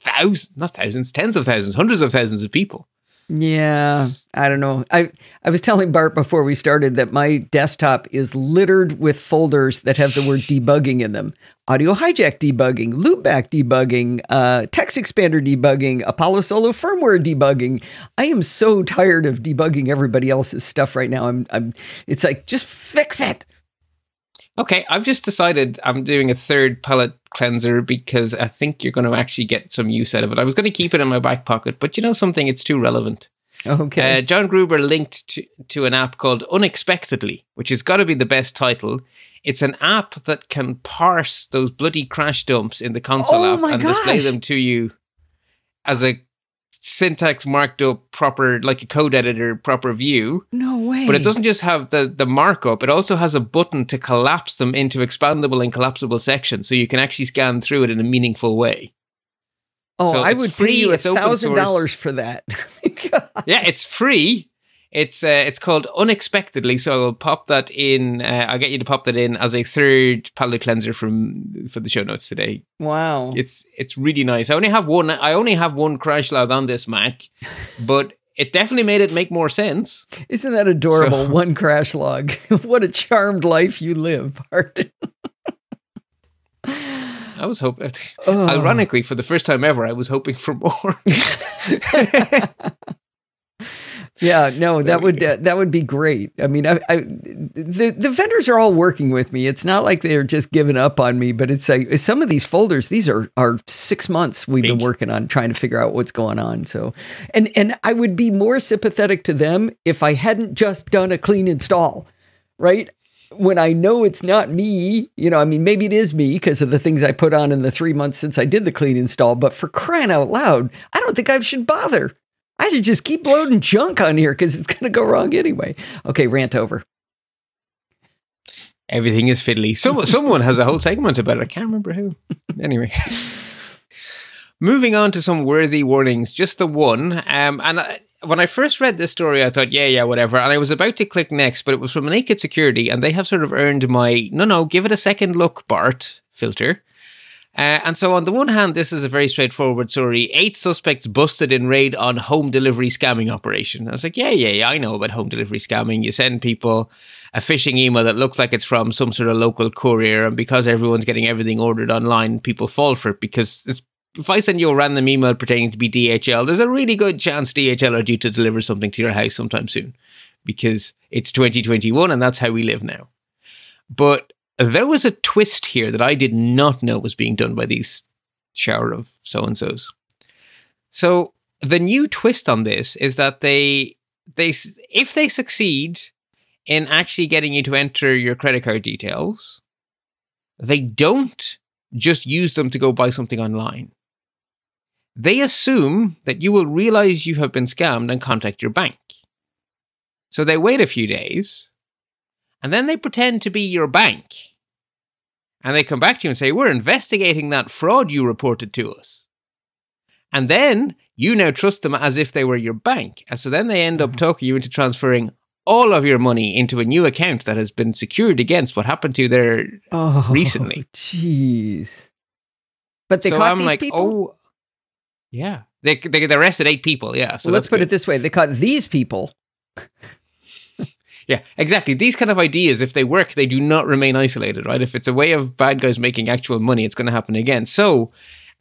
thousands, not thousands, tens of thousands, hundreds of thousands of people. Yeah, I don't know. I I was telling Bart before we started that my desktop is littered with folders that have the word debugging in them. Audio hijack debugging, loopback debugging, uh, TextExpander debugging, Apollo Solo firmware debugging. I am so tired of debugging everybody else's stuff right now. I'm I'm it's like just fix it. Okay, I've just decided I'm doing a third palate cleanser because I think you're going to actually get some use out of it. I was going to keep it in my back pocket, but you know something? It's too relevant. Okay. Uh, John Gruber linked to, to an app called Unexpectedly, which has got to be the best title. It's an app that can parse those bloody crash dumps in the console Oh app and display them to you as a syntax marked up proper, like a code editor proper view. no way. But it doesn't just have the, the markup, it also has a button to collapse them into expandable and collapsible sections so you can actually scan through it in a meaningful way. Oh, so I would free, pay you a thousand dollars for that. yeah, it's free. It's uh, it's called unexpectedly. So I'll pop that in. Uh, I'll get you to pop that in as a third palate cleanser from for the show notes today. wow. It's it's really nice. I only have one. I only have one crash log on this Mac, but it definitely made it make more sense. Isn't that adorable? So- One crash log. what a charmed life you live, Bart. I was hoping. Oh. Ironically, for the first time ever, I was hoping for more. Yeah, no, that would uh, that would be great. I mean, I, I the the vendors are all working with me. It's not like they're just giving up on me, but it's like some of these folders. These are are six months we've been working on trying to figure out what's going on. So, and and I would be more sympathetic to them if I hadn't just done a clean install, right? When I know it's not me, you know, I mean, maybe it is me because of the things I put on in the three months since I did the clean install. But for crying out loud, I don't think I should bother. I should just keep loading junk on here because it's going to go wrong anyway. Okay, rant over. Everything is fiddly. Some, someone has a whole segment about it. I can't remember who. Anyway. Moving on to some worthy warnings, just the one. Um, and I, when I first read this story, I thought, yeah, yeah, whatever. And I was about to click next, but it was from Naked Security, and they have sort of earned my no, no, give it a second look, Bart filter. Uh, and so, on the one hand, this is a very straightforward story. Eight suspects busted in raid on home delivery scamming operation. I was like, yeah, yeah, yeah, I know about home delivery scamming. You send people a phishing email that looks like it's from some sort of local courier, and because everyone's getting everything ordered online, people fall for it because it's. If I send you a random email pertaining to be DHL, there's a really good chance DHL are due to deliver something to your house sometime soon because it's 2021 and that's how we live now. But there was a twist here that I did not know was being done by these shower of so and so's. So the new twist on this is that they they if they succeed in actually getting you to enter your credit card details, they don't just use them to go buy something online. They assume that you will realize you have been scammed and contact your bank. So they wait a few days and then they pretend to be your bank. And they come back to you and say, We're investigating that fraud you reported to us. And then you now trust them as if they were your bank. And so then they end up mm-hmm. talking you into transferring all of your money into a new account that has been secured against what happened to you there. Oh, Recently. jeez. But they so caught I'm these like, people. Oh, yeah. They, they, they arrested eight people. Yeah. So well, let's put good. it this way: they caught these people. Yeah, exactly. These kind of ideas, if they work, they do not remain isolated, right? If it's a way of bad guys making actual money, it's going to happen again. So,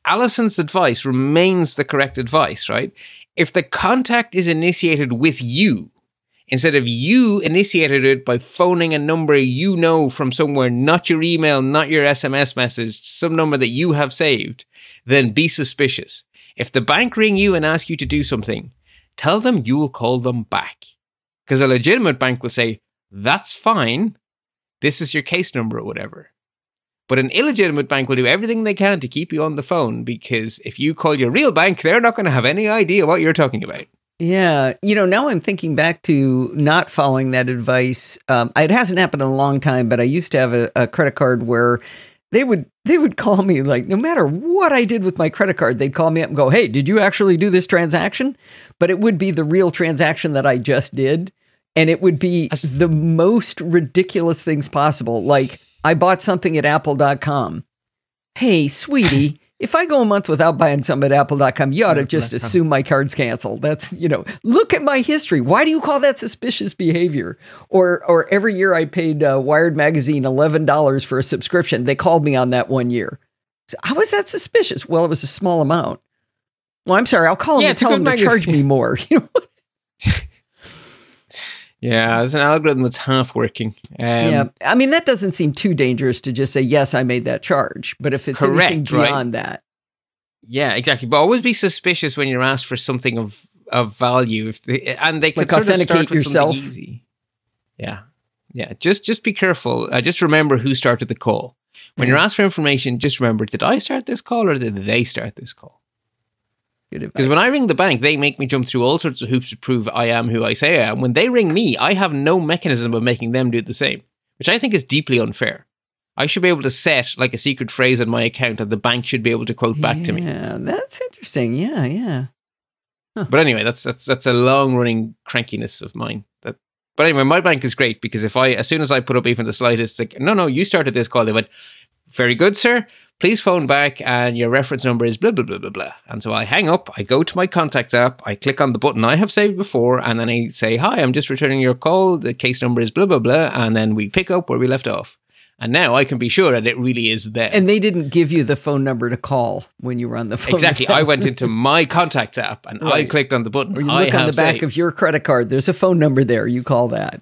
Allison's advice remains the correct advice, right? If the contact is initiated with you, instead of you initiated it by phoning a number you know from somewhere, not your email, not your SMS message, some number that you have saved, then be suspicious. If the bank ring you and ask you to do something, tell them you'll call them back. Because a legitimate bank will say, that's fine. This is your case number or whatever. But an illegitimate bank will do everything they can to keep you on the phone because if you call your real bank, they're not going to have any idea what you're talking about. Yeah, you know, now I'm thinking back to not following that advice. Um, it hasn't happened in a long time, but I used to have a, a credit card where they would they would call me like no matter what I did with my credit card, they'd call me up and go, "Hey, did you actually do this transaction?" But it would be the real transaction that I just did, and it would be the most ridiculous things possible. Like I bought something at apple.com. Hey, sweetie, if I go a month without buying something at apple.com, you ought to just assume my card's canceled. That's, you know, look at my history. Why do you call that suspicious behavior? Or or every year I paid uh, Wired magazine $11 for a subscription. They called me on that one year. So how was that suspicious? Well, it was a small amount. Well, I'm sorry. I'll call them Yeah, and tell them to charge me more. You know? Yeah, it's an algorithm that's half working. Um, yeah. I mean, that doesn't seem too dangerous to just say, yes, I made that charge. But if it's anything Correct, right. beyond that, Yeah, exactly. But always be suspicious when you're asked for something of of value. If they, and they Like sort of start authenticate with something yourself? easy. Yeah, yeah. Just just be careful. Uh, just remember who started the call. When you're asked for information, just remember: did I start this call or did they start this call? Good advice. Because when I ring the bank, they make me jump through all sorts of hoops to prove I am who I say I am. When they ring me, I have no mechanism of making them do the same, which I think is deeply unfair. I should be able to set like a secret phrase on my account that the bank should be able to quote back to me. Yeah, that's interesting. Yeah, yeah. But anyway, that's that's that's a long running crankiness of mine. That, but anyway, my bank is great because if I, as soon as I put up even the slightest, like, no, no, you started this call, they went, very good, sir. Please phone back, and your reference number is blah blah blah blah blah. And so I hang up. I go to my contacts app. I click on the button I have saved before, and then I say, "Hi, I'm just returning your call. The case number is blah blah blah," and then we pick up where we left off. And now I can be sure that it really is them. And they didn't give you the phone number to call when you were on the phone. exactly. I went into my contacts app and I clicked on the button. Or you I look on the back saved. of your credit card. There's a phone number there. You call that.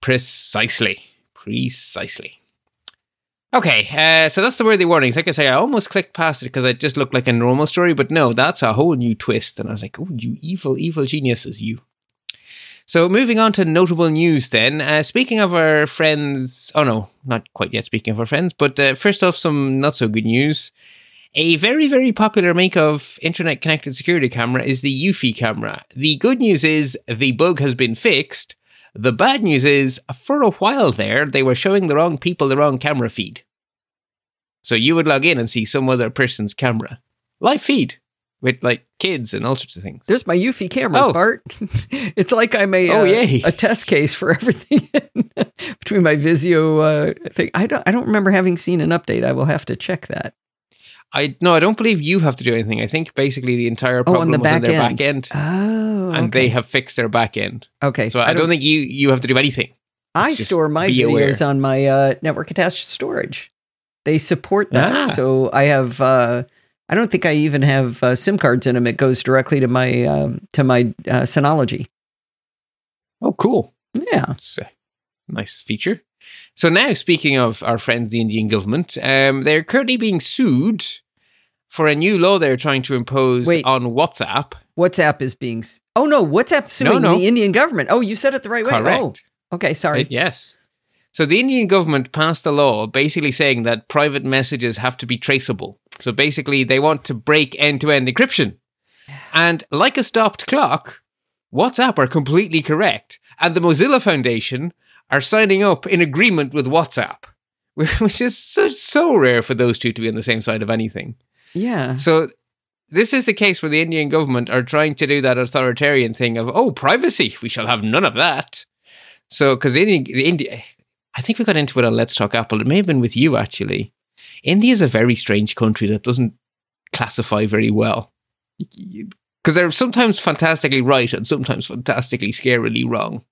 Precisely. Precisely. Okay, uh, so that's the worthy warnings. Like I say, I almost clicked past it because it just looked like a normal story, but no, that's a whole new twist. And I was like, oh, you evil, evil geniuses, you. So moving on to notable news then. Uh, speaking of our friends, oh no, not quite yet speaking of our friends, but uh, first off, some not so good news. A very, very popular make of internet connected security camera is the Eufy camera. The good news is the bug has been fixed. The bad news is, for a while there, they were showing the wrong people the wrong camera feed. So you would log in and see some other person's camera. Live feed with like kids and all sorts of things. There's my Eufy cameras, Oh. Bart. it's like I'm a Oh, uh, yay. a test case for everything between my Vizio uh, thing. I don't I don't remember having seen an update. I will have to check that. I no, I don't believe you have to do anything. I think basically the entire Oh, problem on the was on back their end. back end, Oh, and they have fixed their back end. okay. So I, don't, think you you have to do anything. I It's just store my videos aware. on my uh, network attached storage. They support that, Ah. so I have. Uh, I don't think I even have uh, SIM cards in them. It goes directly to my um, to my uh, Synology. Oh, cool. Yeah. It's a nice feature. So now, speaking of our friends, the Indian government, um, they're currently being sued for a new law they're trying to impose Wait. on WhatsApp. WhatsApp is being. Oh no, WhatsApp suing no. the Indian government. Oh, you said it the right way. Correct. Oh, okay. Sorry. Uh, yes. So the Indian government passed a law basically saying that private messages have to be traceable. So basically, they want to break end-to-end encryption. And like a stopped clock, WhatsApp are completely correct, and the Mozilla Foundation are signing up in agreement with WhatsApp, which is so so rare for those two to be on the same side of anything. Yeah. So this is a case where the Indian government are trying to do that authoritarian thing of oh privacy, we shall have none of that. So because the Indian, the India, I think we got into it on Let's Talk Apple. It may have been with you actually. India is a very strange country that doesn't classify very well because they're sometimes fantastically right and sometimes fantastically scarily wrong.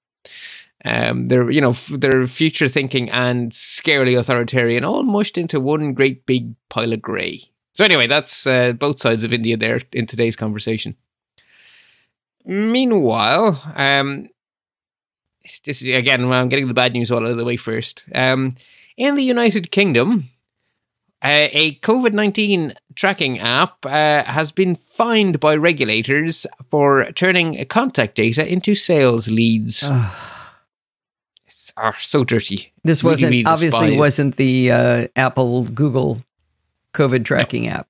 Um, they're you know f- they're future thinking and scarily authoritarian, all mushed into one great big pile of grey. So anyway, that's uh, both sides of India there in today's conversation. Meanwhile, um, this is again. I'm getting the bad news all out of the way first. Um, in the United Kingdom, uh, a COVID 19 tracking app uh, has been fined by regulators for turning contact data into sales leads. Ah, so dirty. this Really, wasn't really obviously wasn't the uh, Apple Google COVID tracking app.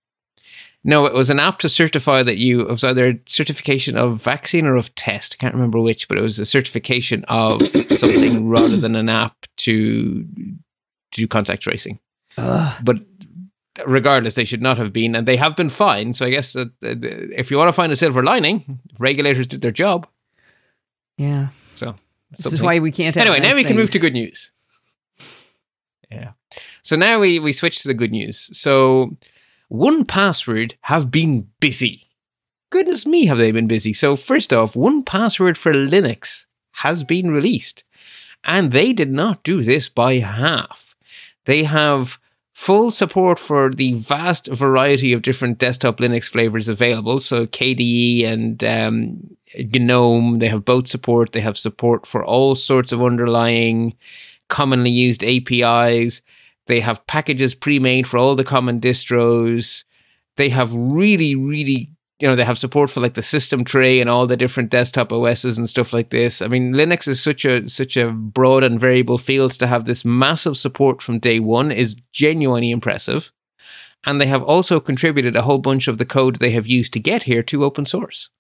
No, it was an app to certify that you, it was either a certification of vaccine or of test. I can't remember which, but it was a certification of something rather than an app to, to do contact tracing. But regardless, they should not have been, and they have been fined. So I guess that uh, if you want to find a silver lining, regulators did their job. Yeah. So This is why we can't have anyway, now nice we can move to good news. Yeah. So now we we switch to the good news. So 1Password have been busy. Goodness me, have they been busy? So first off, 1Password for Linux has been released, and they did not do this by half. They have full support for the vast variety of different desktop Linux flavors available. So KDE and um, GNOME, they have both support. They have support for all sorts of underlying commonly used APIs. They have packages pre-made for all the common distros. They have really, really, you know, they have support for like the system tray and all the different desktop OSs and stuff like this. I mean, Linux is such a such a broad and variable field to have this massive support from day one is genuinely impressive. And they have also contributed a whole bunch of the code they have used to get here to open source.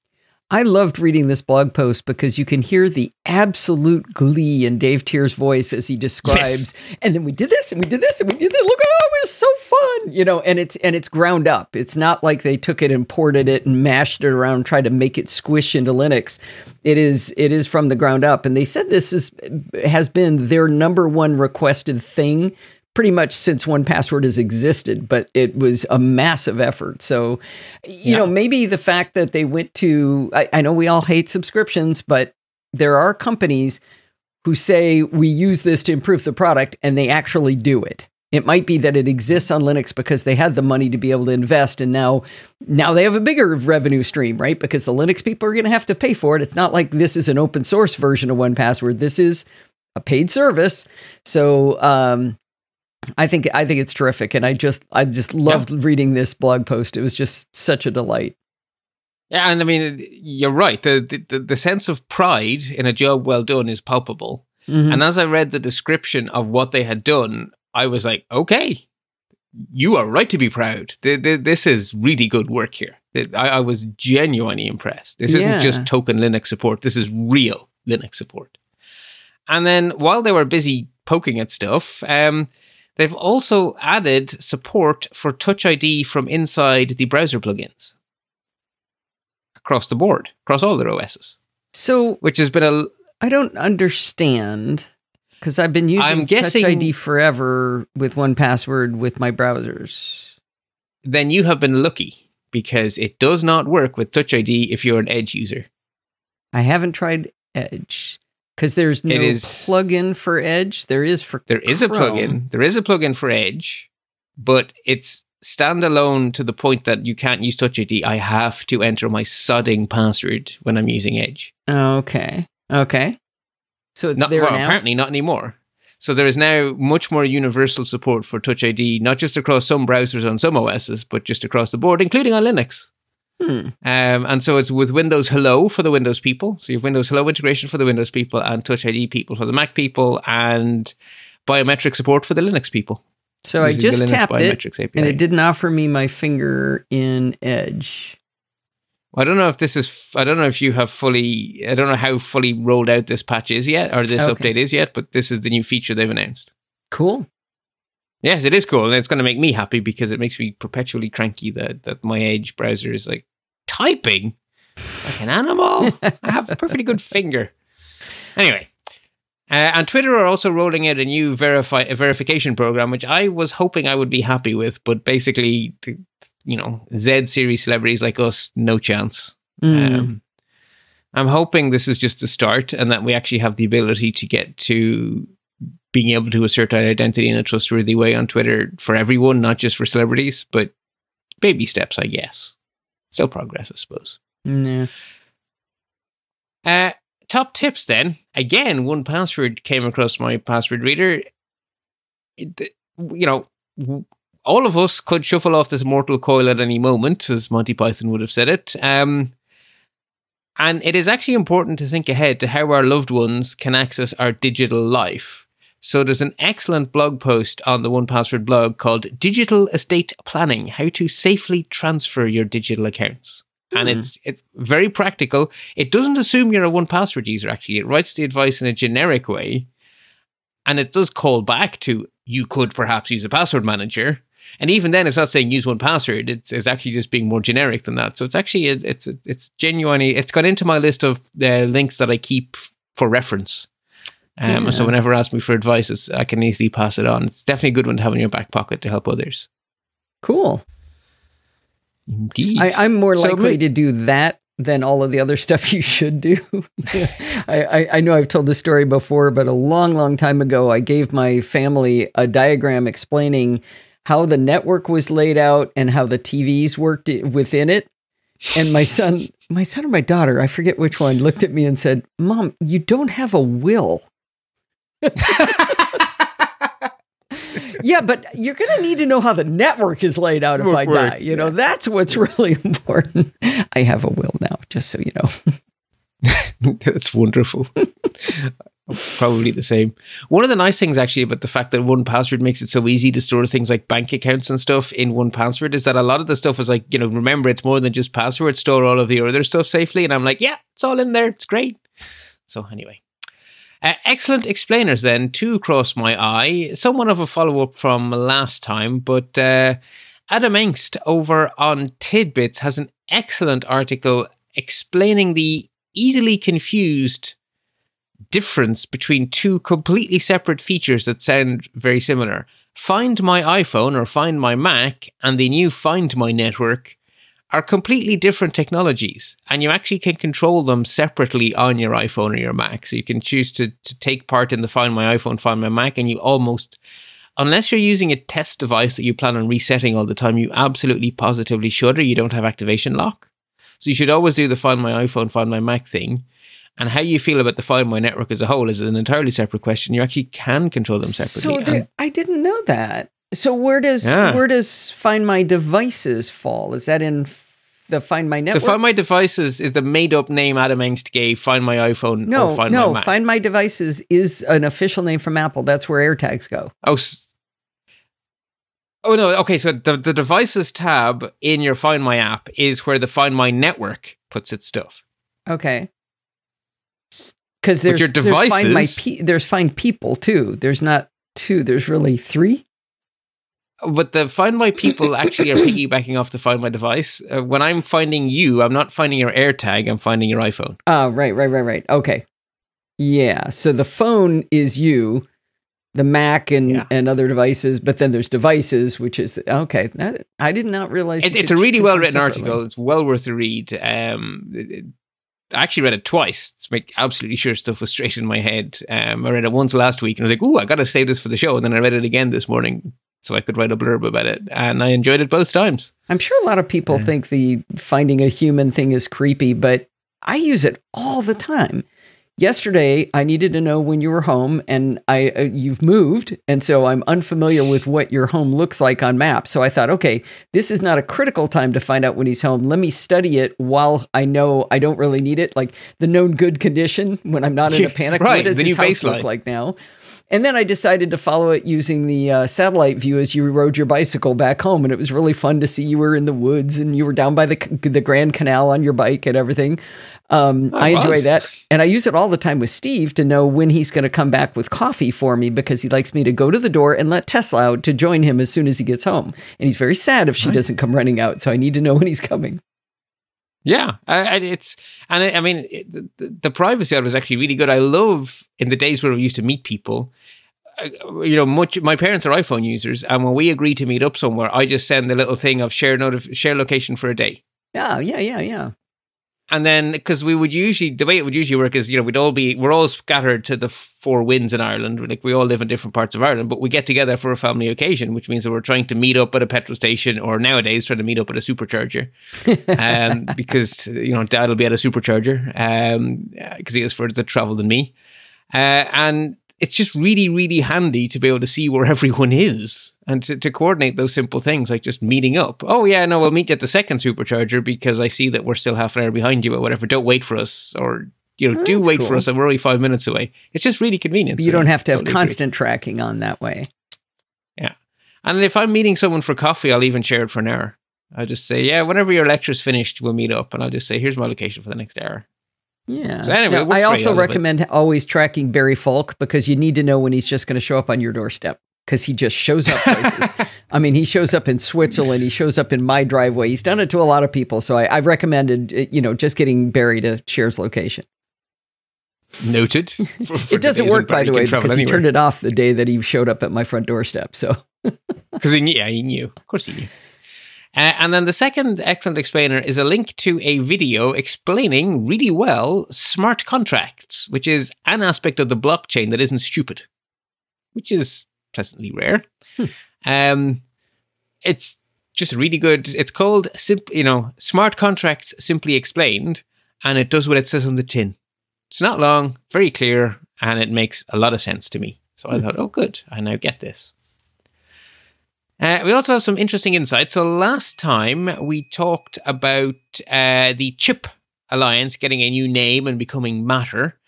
I loved reading this blog post because you can hear the absolute glee in Dave Teare's voice as he describes. And then we did this, and we did this, and we did this. Look, oh, it was so fun, you know. And it's and it's ground up. It's not like they took it and ported it and mashed it around, tried to make it squish into Linux. It is it is from the ground up. And they said this is has been their number one requested thing pretty much since 1Password has existed but it was a massive effort. So you Yeah. know maybe the fact that they went to I, I know we all hate subscriptions but there are companies who say we use this to improve the product and they actually do it. It might be that it exists on linux because they had the money to be able to invest and now now they have a bigger revenue stream right? Because the linux people are going to have to pay for it. It's not like this is an open source version of 1Password. This is a paid service. So um I think I think it's terrific, and I just I just loved reading this blog post. It was just such a delight. Yeah, and I mean, you're right. The, the the sense of pride in a job well done is palpable. Mhm. And as I read the description of what they had done, I was like, okay, you are right to be proud. Th- th- This is really good work here. I, I was genuinely impressed. This Yeah. isn't just token Linux support. This is real Linux support. And then while they were busy poking at stuff, um, they've also added support for Touch ID from inside the browser plugins across the board, across all their OSs, So which has been a I don't understand because I've been using I'm guessing- Touch ID forever with 1Password with my browsers. then you have been lucky because it does not work with Touch ID if you're an Edge user. I haven't tried Edge because there's no It is- plugin for Edge. There is for There is a Chrome. plugin. There is a plugin for Edge, but it's standalone to the point that you can't use Touch ID. I have to enter my sodding password when I'm using Edge. Okay, okay. So it's Not, there well, now. apparently not anymore. So there is now much more universal support for Touch ID, not just across some browsers on some OSs, but just across the board, including on Linux. Hmm. Um, and so it's with Windows Hello for the Windows people. So you have Windows Hello integration for the Windows people and Touch ID people for the Mac people and biometric support for the Linux people. So I just tapped it, API. and it didn't offer me my finger in Edge. I don't know if this is. I don't know if you have fully. I don't know how fully rolled out this patch is yet, or this Okay. update is yet. But this is the new feature they've announced. Cool. Yes, it is cool, and it's going to make me happy because it makes me perpetually cranky that that my Edge browser is like typing like an animal. I have a perfectly good finger. Anyway, uh, and Twitter are also rolling out a new verify a verification program, which I was hoping I would be happy with, but basically, you know, Z series celebrities like us, no chance. Mm. Um, I'm hoping this is just a start and that we actually have the ability to get to being able to assert our identity in a trustworthy way on Twitter for everyone, not just for celebrities, but baby steps, I guess. Still progress, I suppose. Yeah. Uh, top tips then. Again, 1Password came across my password reader. It- you know, all of us could shuffle off this mortal coil at any moment, as Monty Python would have said it. Um, and it is actually important to think ahead to how our loved ones can access our digital life. So there's an excellent blog post on the 1Password blog called Digital Estate Planning: How to Safely Transfer Your Digital Accounts. And it's it's very practical. It doesn't assume you're a 1Password user actually. It writes the advice in a generic way. And it does call back to you could perhaps use a password manager. And even then, it's not saying use 1Password. It's, it's actually just being more generic than that. So it's actually it's it's genuinely it's got into my list of uh, links that I keep for reference. Um, Yeah. So whenever asked me for advice, it's, I can easily pass it on. It's definitely a good one to have in your back pocket to help others. Cool. Indeed, I, I'm more So likely to do that than all of the other stuff you should do. I, I, I know I've told this story before, but a long, long time ago, I gave my family a diagram explaining how the network was laid out and how the TVs worked within it. And my son, my son or my daughter, I forget which one, looked at me and said, "Mom, you don't have a will." Yeah, but you're going to need to know how the network is laid out if I die. works, You know, yeah. that's what's really important. I have a will now, just so you know. That's wonderful. Probably the same. One of the nice things actually about the fact that 1Password makes it so easy to store things like bank accounts and stuff in 1Password is that a lot of the stuff is like, you know, remember it's more than just password, store all of your other stuff safely. And I'm like, yeah, it's all in there. It's great. So anyway. Uh, excellent explainers then, two cross my eye. Somewhat of a follow up from last time, but uh, Adam Engst over on TidBITS has an excellent article explaining the easily confused difference between two completely separate features that sound very similar. Find My iPhone or Find My Mac and the new Find My network are completely different technologies, and you actually can control them separately on your iPhone or your Mac. So you can choose to, to take part in the Find My iPhone, Find My Mac, and you almost, unless you're using a test device that you plan on resetting all the time, you absolutely positively should, or you don't have activation lock. So you should always do the Find My iPhone, Find My Mac thing. And how you feel about the Find My network as a whole is an entirely separate question. You actually can control them So separately. there, And I didn't know that. So where does Yeah. where does Find My Devices fall? Is that in the Find My network? so Find My Devices is the made up name Adam Engst gave Find My iPhone no, or Find no. My. Find My Devices is an official name from Apple. That's where AirTags go. Oh, oh no. Okay, so the the devices tab in your Find My app is where the Find My network puts its stuff. Okay. Because there's, your there's Find My devices- Pe- there's Find People too. There's not two. There's really three. But the Find My people actually are piggybacking off the Find My device. Uh, when I'm finding you, I'm not finding your AirTag. I'm finding your iPhone. Oh, right, right, right, right. Okay. Yeah. So the phone is you, the Mac and, Yeah. and other devices, but then there's devices, which is okay. That, I did not realize. It, it's a really well written article. It's well worth a read. Um, it- it- I actually read it twice to make absolutely sure stuff was straight in my head. Um, I read it once last week and I was like, "Ooh, I got to save this for the show." And then I read it again this morning so I could write a blurb about it, and I enjoyed it both times. I'm sure a lot of people think the finding a human thing is creepy, but I use it all the time. Yesterday, I needed to know when you were home, and I uh, you've moved, and so I'm unfamiliar with what your home looks like on maps. So I thought, okay, this is not a critical time to find out when he's home. Let me study it while I know I don't really need it, like the known good condition when I'm not in a panic. right, what does the his new house look like now? And then I decided to follow it using the uh, satellite view as you rode your bicycle back home, and it was really fun to see you were in the woods and you were down by the the Grand Canal on your bike and everything. Um, I enjoy that, and I use it all the time with Steve to know when he's going to come back with coffee for me because he likes me to go to the door and let Tesla out to join him as soon as he gets home, and he's very sad if she doesn't come running out. So I need to know when he's coming. Yeah, I, I, it's and I, I mean it, the, the privacy of it was actually really good. I love in the days where we used to meet people. Uh, You know, much my parents are iPhone users, and when we agree to meet up somewhere, I just send the little thing of share notif- share location for a day. Yeah, yeah, yeah, yeah. And then, because we would usually, the way it would usually work is, you know, we'd all be, we're all scattered to the four winds in Ireland. Like we all live in different parts of Ireland, but we get together for a family occasion, which means that we're trying to meet up at a petrol station or nowadays trying to meet up at a supercharger. um, because, you know, dad will be at a supercharger um, because he has further to travel than me. Uh, and it's just really, really handy to be able to see where everyone is and to, to coordinate those simple things like just meeting up. Oh, yeah, no, we'll meet at the second supercharger because I see that we're still half an hour behind you or whatever. Don't wait for us. Or, you know, Oh, do wait cool. for us. and We're only five minutes away. It's just really convenient. you so don't have to have totally agree. constant tracking on that way. Yeah. And if I'm meeting someone for coffee, I'll even share it for an hour. I'll just say, yeah, whenever your lecture's finished, we'll meet up. And I'll just say, here's my location for the next hour. Yeah. So anyway, Now, I also I recommend always tracking Barry Falk because you need to know when he's just going to show up on your doorstep because he just shows up places. I mean, he shows up in Switzerland. He shows up in my driveway. He's done it to a lot of people. So I, I've recommended, uh, you know, just getting Barry to share his location. Noted. For- for it doesn't work, by the way, because he turned it off the day that he showed up at my front doorstep. So Because he knew, yeah, he knew. Of course he knew. Uh, and then the second excellent explainer is a link to a video explaining really well smart contracts, which is an aspect of the blockchain that isn't stupid, which is pleasantly rare. Um, it's just really good. It's called, simp- you know, smart contracts simply explained, and it does what it says on the tin. It's not long, very clear, and it makes a lot of sense to me. So I thought, oh, good, I now get this. Uh, we also have some interesting insights. So last time we talked about uh, the Chip Alliance getting a new name and becoming Matter,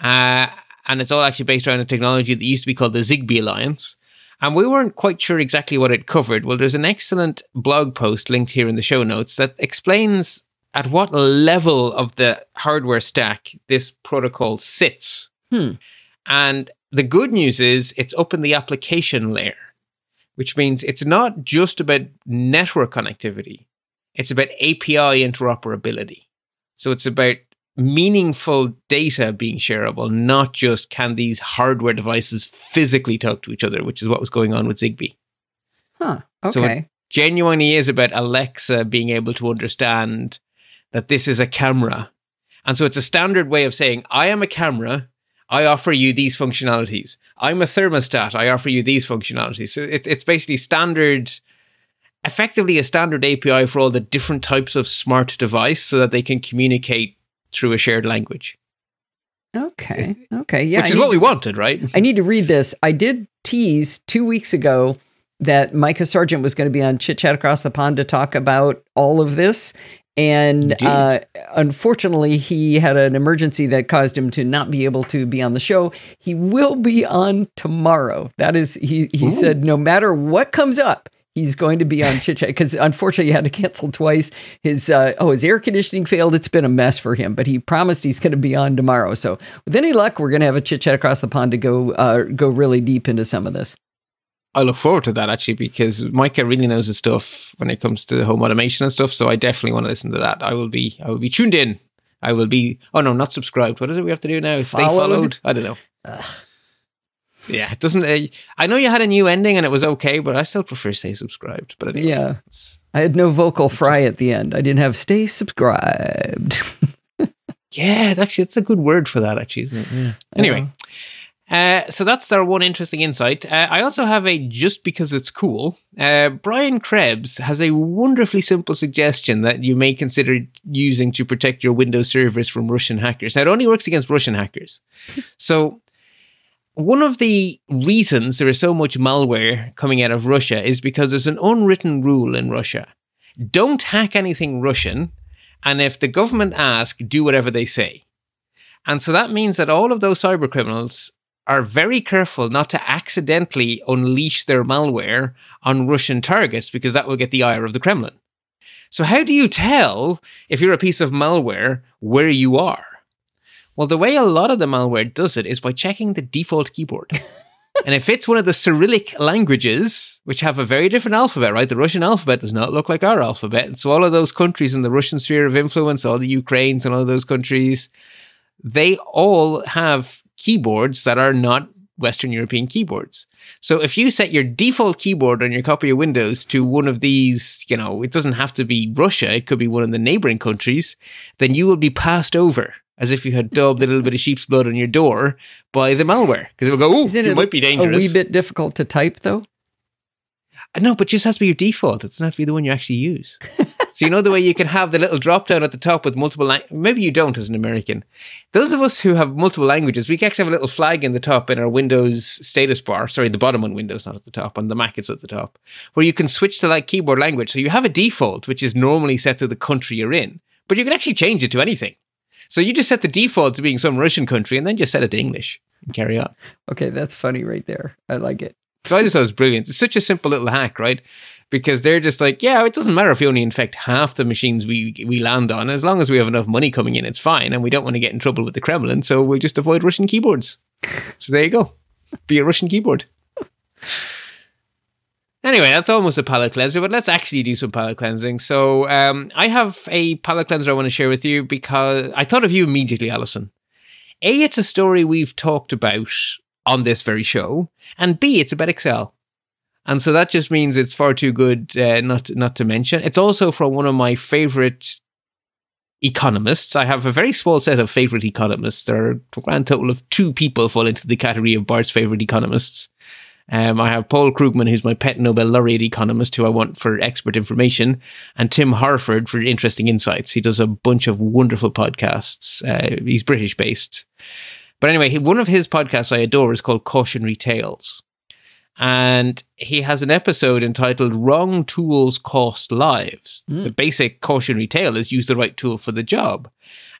uh, and it's all actually based around a technology that used to be called the Zigbee Alliance. And we weren't quite sure exactly what it covered. Well, there's an excellent blog post linked here in the show notes that explains at what level of the hardware stack this protocol sits. Hmm. And the good news is it's up in the application layer which means it's not just about network connectivity, it's about API interoperability. So it's about meaningful data being shareable, not just can these hardware devices physically talk to each other, which is what was going on with Zigbee. Huh. Okay. So Okay. Genuinely is about Alexa being able to understand that this is a camera. And so it's a standard way of saying, I am a camera. I offer you these functionalities. I'm a thermostat. I offer you these functionalities. So it, it's basically standard, effectively a standard API for all the different types of smart device so that they can communicate through a shared language, okay. Okay. Yeah. which is need- what we wanted, right? I need to read this. I did tease two weeks ago that Micah Sargent was going to be on Chit Chat Across the Pond to talk about all of this. And uh, unfortunately, he had an emergency that caused him to not be able to be on the show. He will be on tomorrow. That is, he, he Ooh. said, no matter what comes up, he's going to be on Chit Chat because unfortunately, he had to cancel twice. His uh, oh, his air conditioning failed. It's been a mess for him, but he promised he's going to be on tomorrow. So with any luck, we're going to have a chit chat across the pond to go uh, go really deep into some of this. I look forward to that actually because Micah really knows his stuff when it comes to home automation and stuff. So I definitely want to listen to that. I will be I will be tuned in. I will be oh no, not subscribed. What is it we have to do now? Stay Followed? followed? I don't know. Yeah, it doesn't. Uh, I know you had a new ending and it was okay, but I still prefer stay subscribed. But anyway, Yeah. I had no vocal fry at the end. I didn't have stay subscribed. yeah, it's actually it's a good word for that actually, isn't it? Yeah. Anyway, Uh, so that's our one interesting insight. Uh, I also have a just because it's cool. Uh, Brian Krebs has a wonderfully simple suggestion that you may consider using to protect your Windows servers from Russian hackers. Now, it only works against Russian hackers. so, one of the reasons there is so much malware coming out of Russia is because there's an unwritten rule in Russia don't hack anything Russian. And if the government ask, do whatever they say. And so that means that all of those cyber criminals are very careful not to accidentally unleash their malware on Russian targets because that will get the ire of the Kremlin. So, how do you tell if you're a piece of malware where you are? Well, the way a lot of the malware does it is by checking the default keyboard. and if it's one of the Cyrillic languages, which have a very different alphabet, right? The Russian alphabet does not look like our alphabet. And so all of those countries in the Russian sphere of influence, all the Ukraines and all of those countries, they all have keyboards that are not Western European keyboards. So if you set your default keyboard on your copy of Windows to one of these, you know, it doesn't have to be Russia, it could be one of the neighboring countries, then you will be passed over as if you had daubed a little bit of sheep's blood on your door by the malware. Because it will go, oh, Isn't it might be dangerous. a wee bit difficult to type though? No, but it just has to be your default. It doesn't to be the one you actually use. so you know the way you can have the little drop down at the top with multiple lang- maybe you don't as an American. Those of us who have multiple languages, we actually have a little flag in the top in our Windows status bar. Sorry, the bottom on Windows, not at the top. On the Mac, it's at the top, where you can switch to like keyboard language. So you have a default, which is normally set to the country you're in, but you can actually change it to anything. So you just set the default to being some Russian country and then just set it to English and carry on. Okay, that's funny right there. I like it. So I just thought it was brilliant. It's such a simple little hack, right? Because they're just like, yeah, it doesn't matter if we only infect half the machines we we land on, as long as we have enough money coming in, it's fine, and we don't want to get in trouble with the Kremlin, so we'll just avoid Russian keyboards. So there you go, be a Russian keyboard. Anyway, that's almost a palate cleanser, but let's actually do some palate cleansing. So um, I have a palate cleanser I want to share with you because I thought of you immediately, Alison. A, it's a story we've talked about on this very show, and B, it's about Excel. And so that just means it's far too good uh, not not to mention. It's also from one of my favorite economists. I have a very small set of favorite economists. There are a grand total of two people fall into the category of Bart's favorite economists. Um, I have Paul Krugman, who's my pet Nobel laureate economist, who I want for expert information, and Tim Harford for interesting insights. He does a bunch of wonderful podcasts. Uh, he's British based. But anyway, one of his podcasts I adore is called Cautionary Tales. And he has an episode entitled Wrong Tools Cost Lives. Hmm. The basic cautionary tale is use the right tool for the job.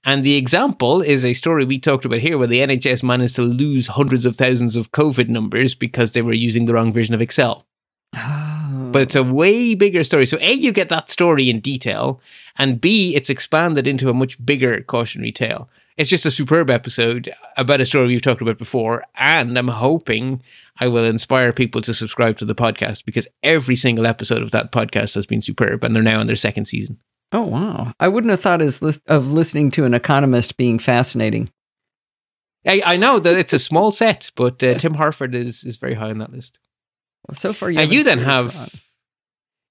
And the example is a story we talked about here where the NHS managed to lose hundreds of thousands of COVID numbers because they were using the wrong version of Excel. Oh. But it's a way bigger story. So, A, you get that story in detail, and B, it's expanded into a much bigger cautionary tale. It's just a superb episode about a story we've talked about before, and I'm hoping I will inspire people to subscribe to the podcast because every single episode of that podcast has been superb, and they're now in their second season. Oh wow! I wouldn't have thought of listening to an economist being fascinating. I, I know that it's a small set, but uh, Tim Harford is is very high on that list. Well, so far, you and you then have.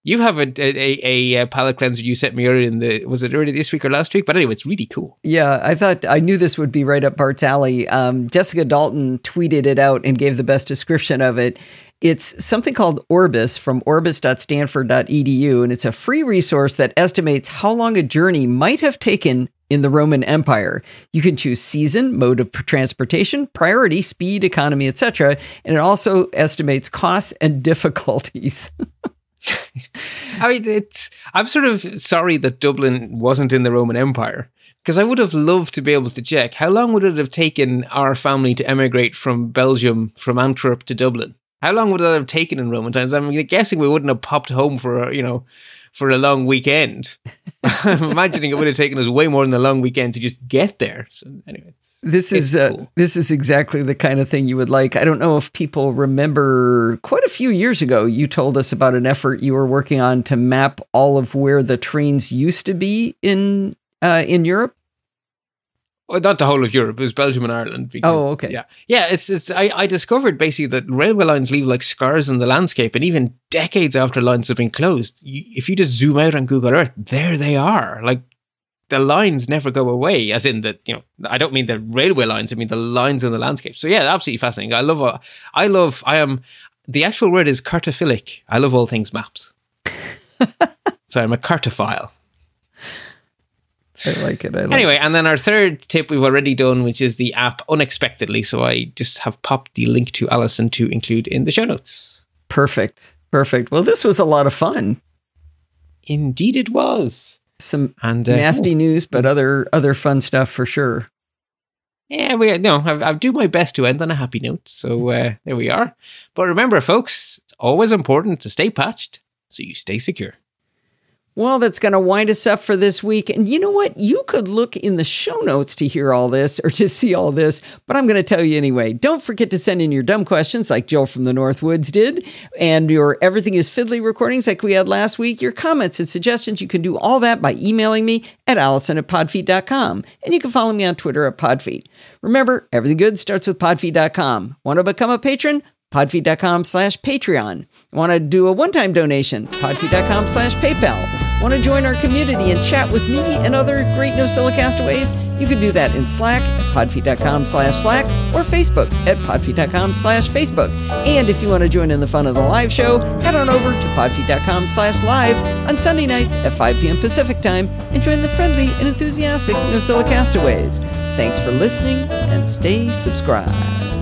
You have a a, a, a palate cleanser you sent me earlier in the was it earlier this week or last week? But anyway, it's really cool. Yeah, I thought I knew this would be right up Bart's alley. Um, Jessica Dalton tweeted it out and gave the best description of it. It's something called Orbis from orbis.stanford.edu, and it's a free resource that estimates how long a journey might have taken in the Roman Empire. You can choose season, mode of transportation, priority, speed, economy, etc., and it also estimates costs and difficulties. I mean, it's I'm sort of sorry that Dublin wasn't in the Roman Empire because I would have loved to be able to check how long would it have taken our family to emigrate from Belgium from Antwerp to Dublin. How long would that have taken in Roman times? I'm guessing we wouldn't have popped home for you know for a long weekend. I'm imagining it would have taken us way more than a long weekend to just get there. So anyway, it's, This is uh, this is exactly the kind of thing you would like. I don't know if people remember quite a few years ago you told us about an effort you were working on to map all of where the trains used to be in uh, in Europe. Well, not the whole of Europe. It was Belgium and Ireland. Because, Oh, okay. Yeah, yeah. It's it's. I, I discovered basically that railway lines leave like scars in the landscape, and even decades after lines have been closed, you, if you just zoom out on Google Earth, there they are. Like the lines never go away. As in that, you know, I don't mean the railway lines. I mean the lines in the landscape. So yeah, absolutely fascinating. I love. uh, I love. I am. The actual word is cartophilic. I love all things maps. so I'm a cartophile. I like it. I like Anyway, and then our third tip we've already done, which is the app unexpectedly. So I just have popped the link to Alison to include in the show notes. perfect, perfect. Well, this was a lot of fun. Indeed, it was. Some And uh, nasty news, but other other fun stuff for sure. Yeah, we no, I, I do my best to end on a happy note. So uh, there we are. But remember, folks, it's always important to stay patched so you stay secure. Well, that's going to wind us up for this week. And you know what? You could look in the show notes to hear all this or to see all this, but I'm going to tell you anyway. Don't forget to send in your dumb questions like Joel from the Northwoods did, and your Everything is Fiddly recordings like we had last week, your comments and suggestions. You can do all that by emailing me at allison at podfeet.com. And you can follow me on Twitter at podfeet. Remember, everything good starts with podfeet.com. Want to become a patron? podfeet.com slash patreon want to do a one-time donation podfeet.com slash paypal want to join our community and chat with me and other great no castaways? You can do that in slack at podfeet.com slash slack or facebook at podfeet.com slash facebook. And if you want to join in the fun of the live show head on over to podfeet.com slash live on sunday nights at 5 p.m pacific time and join the friendly and enthusiastic no castaways. Thanks for listening and stay subscribed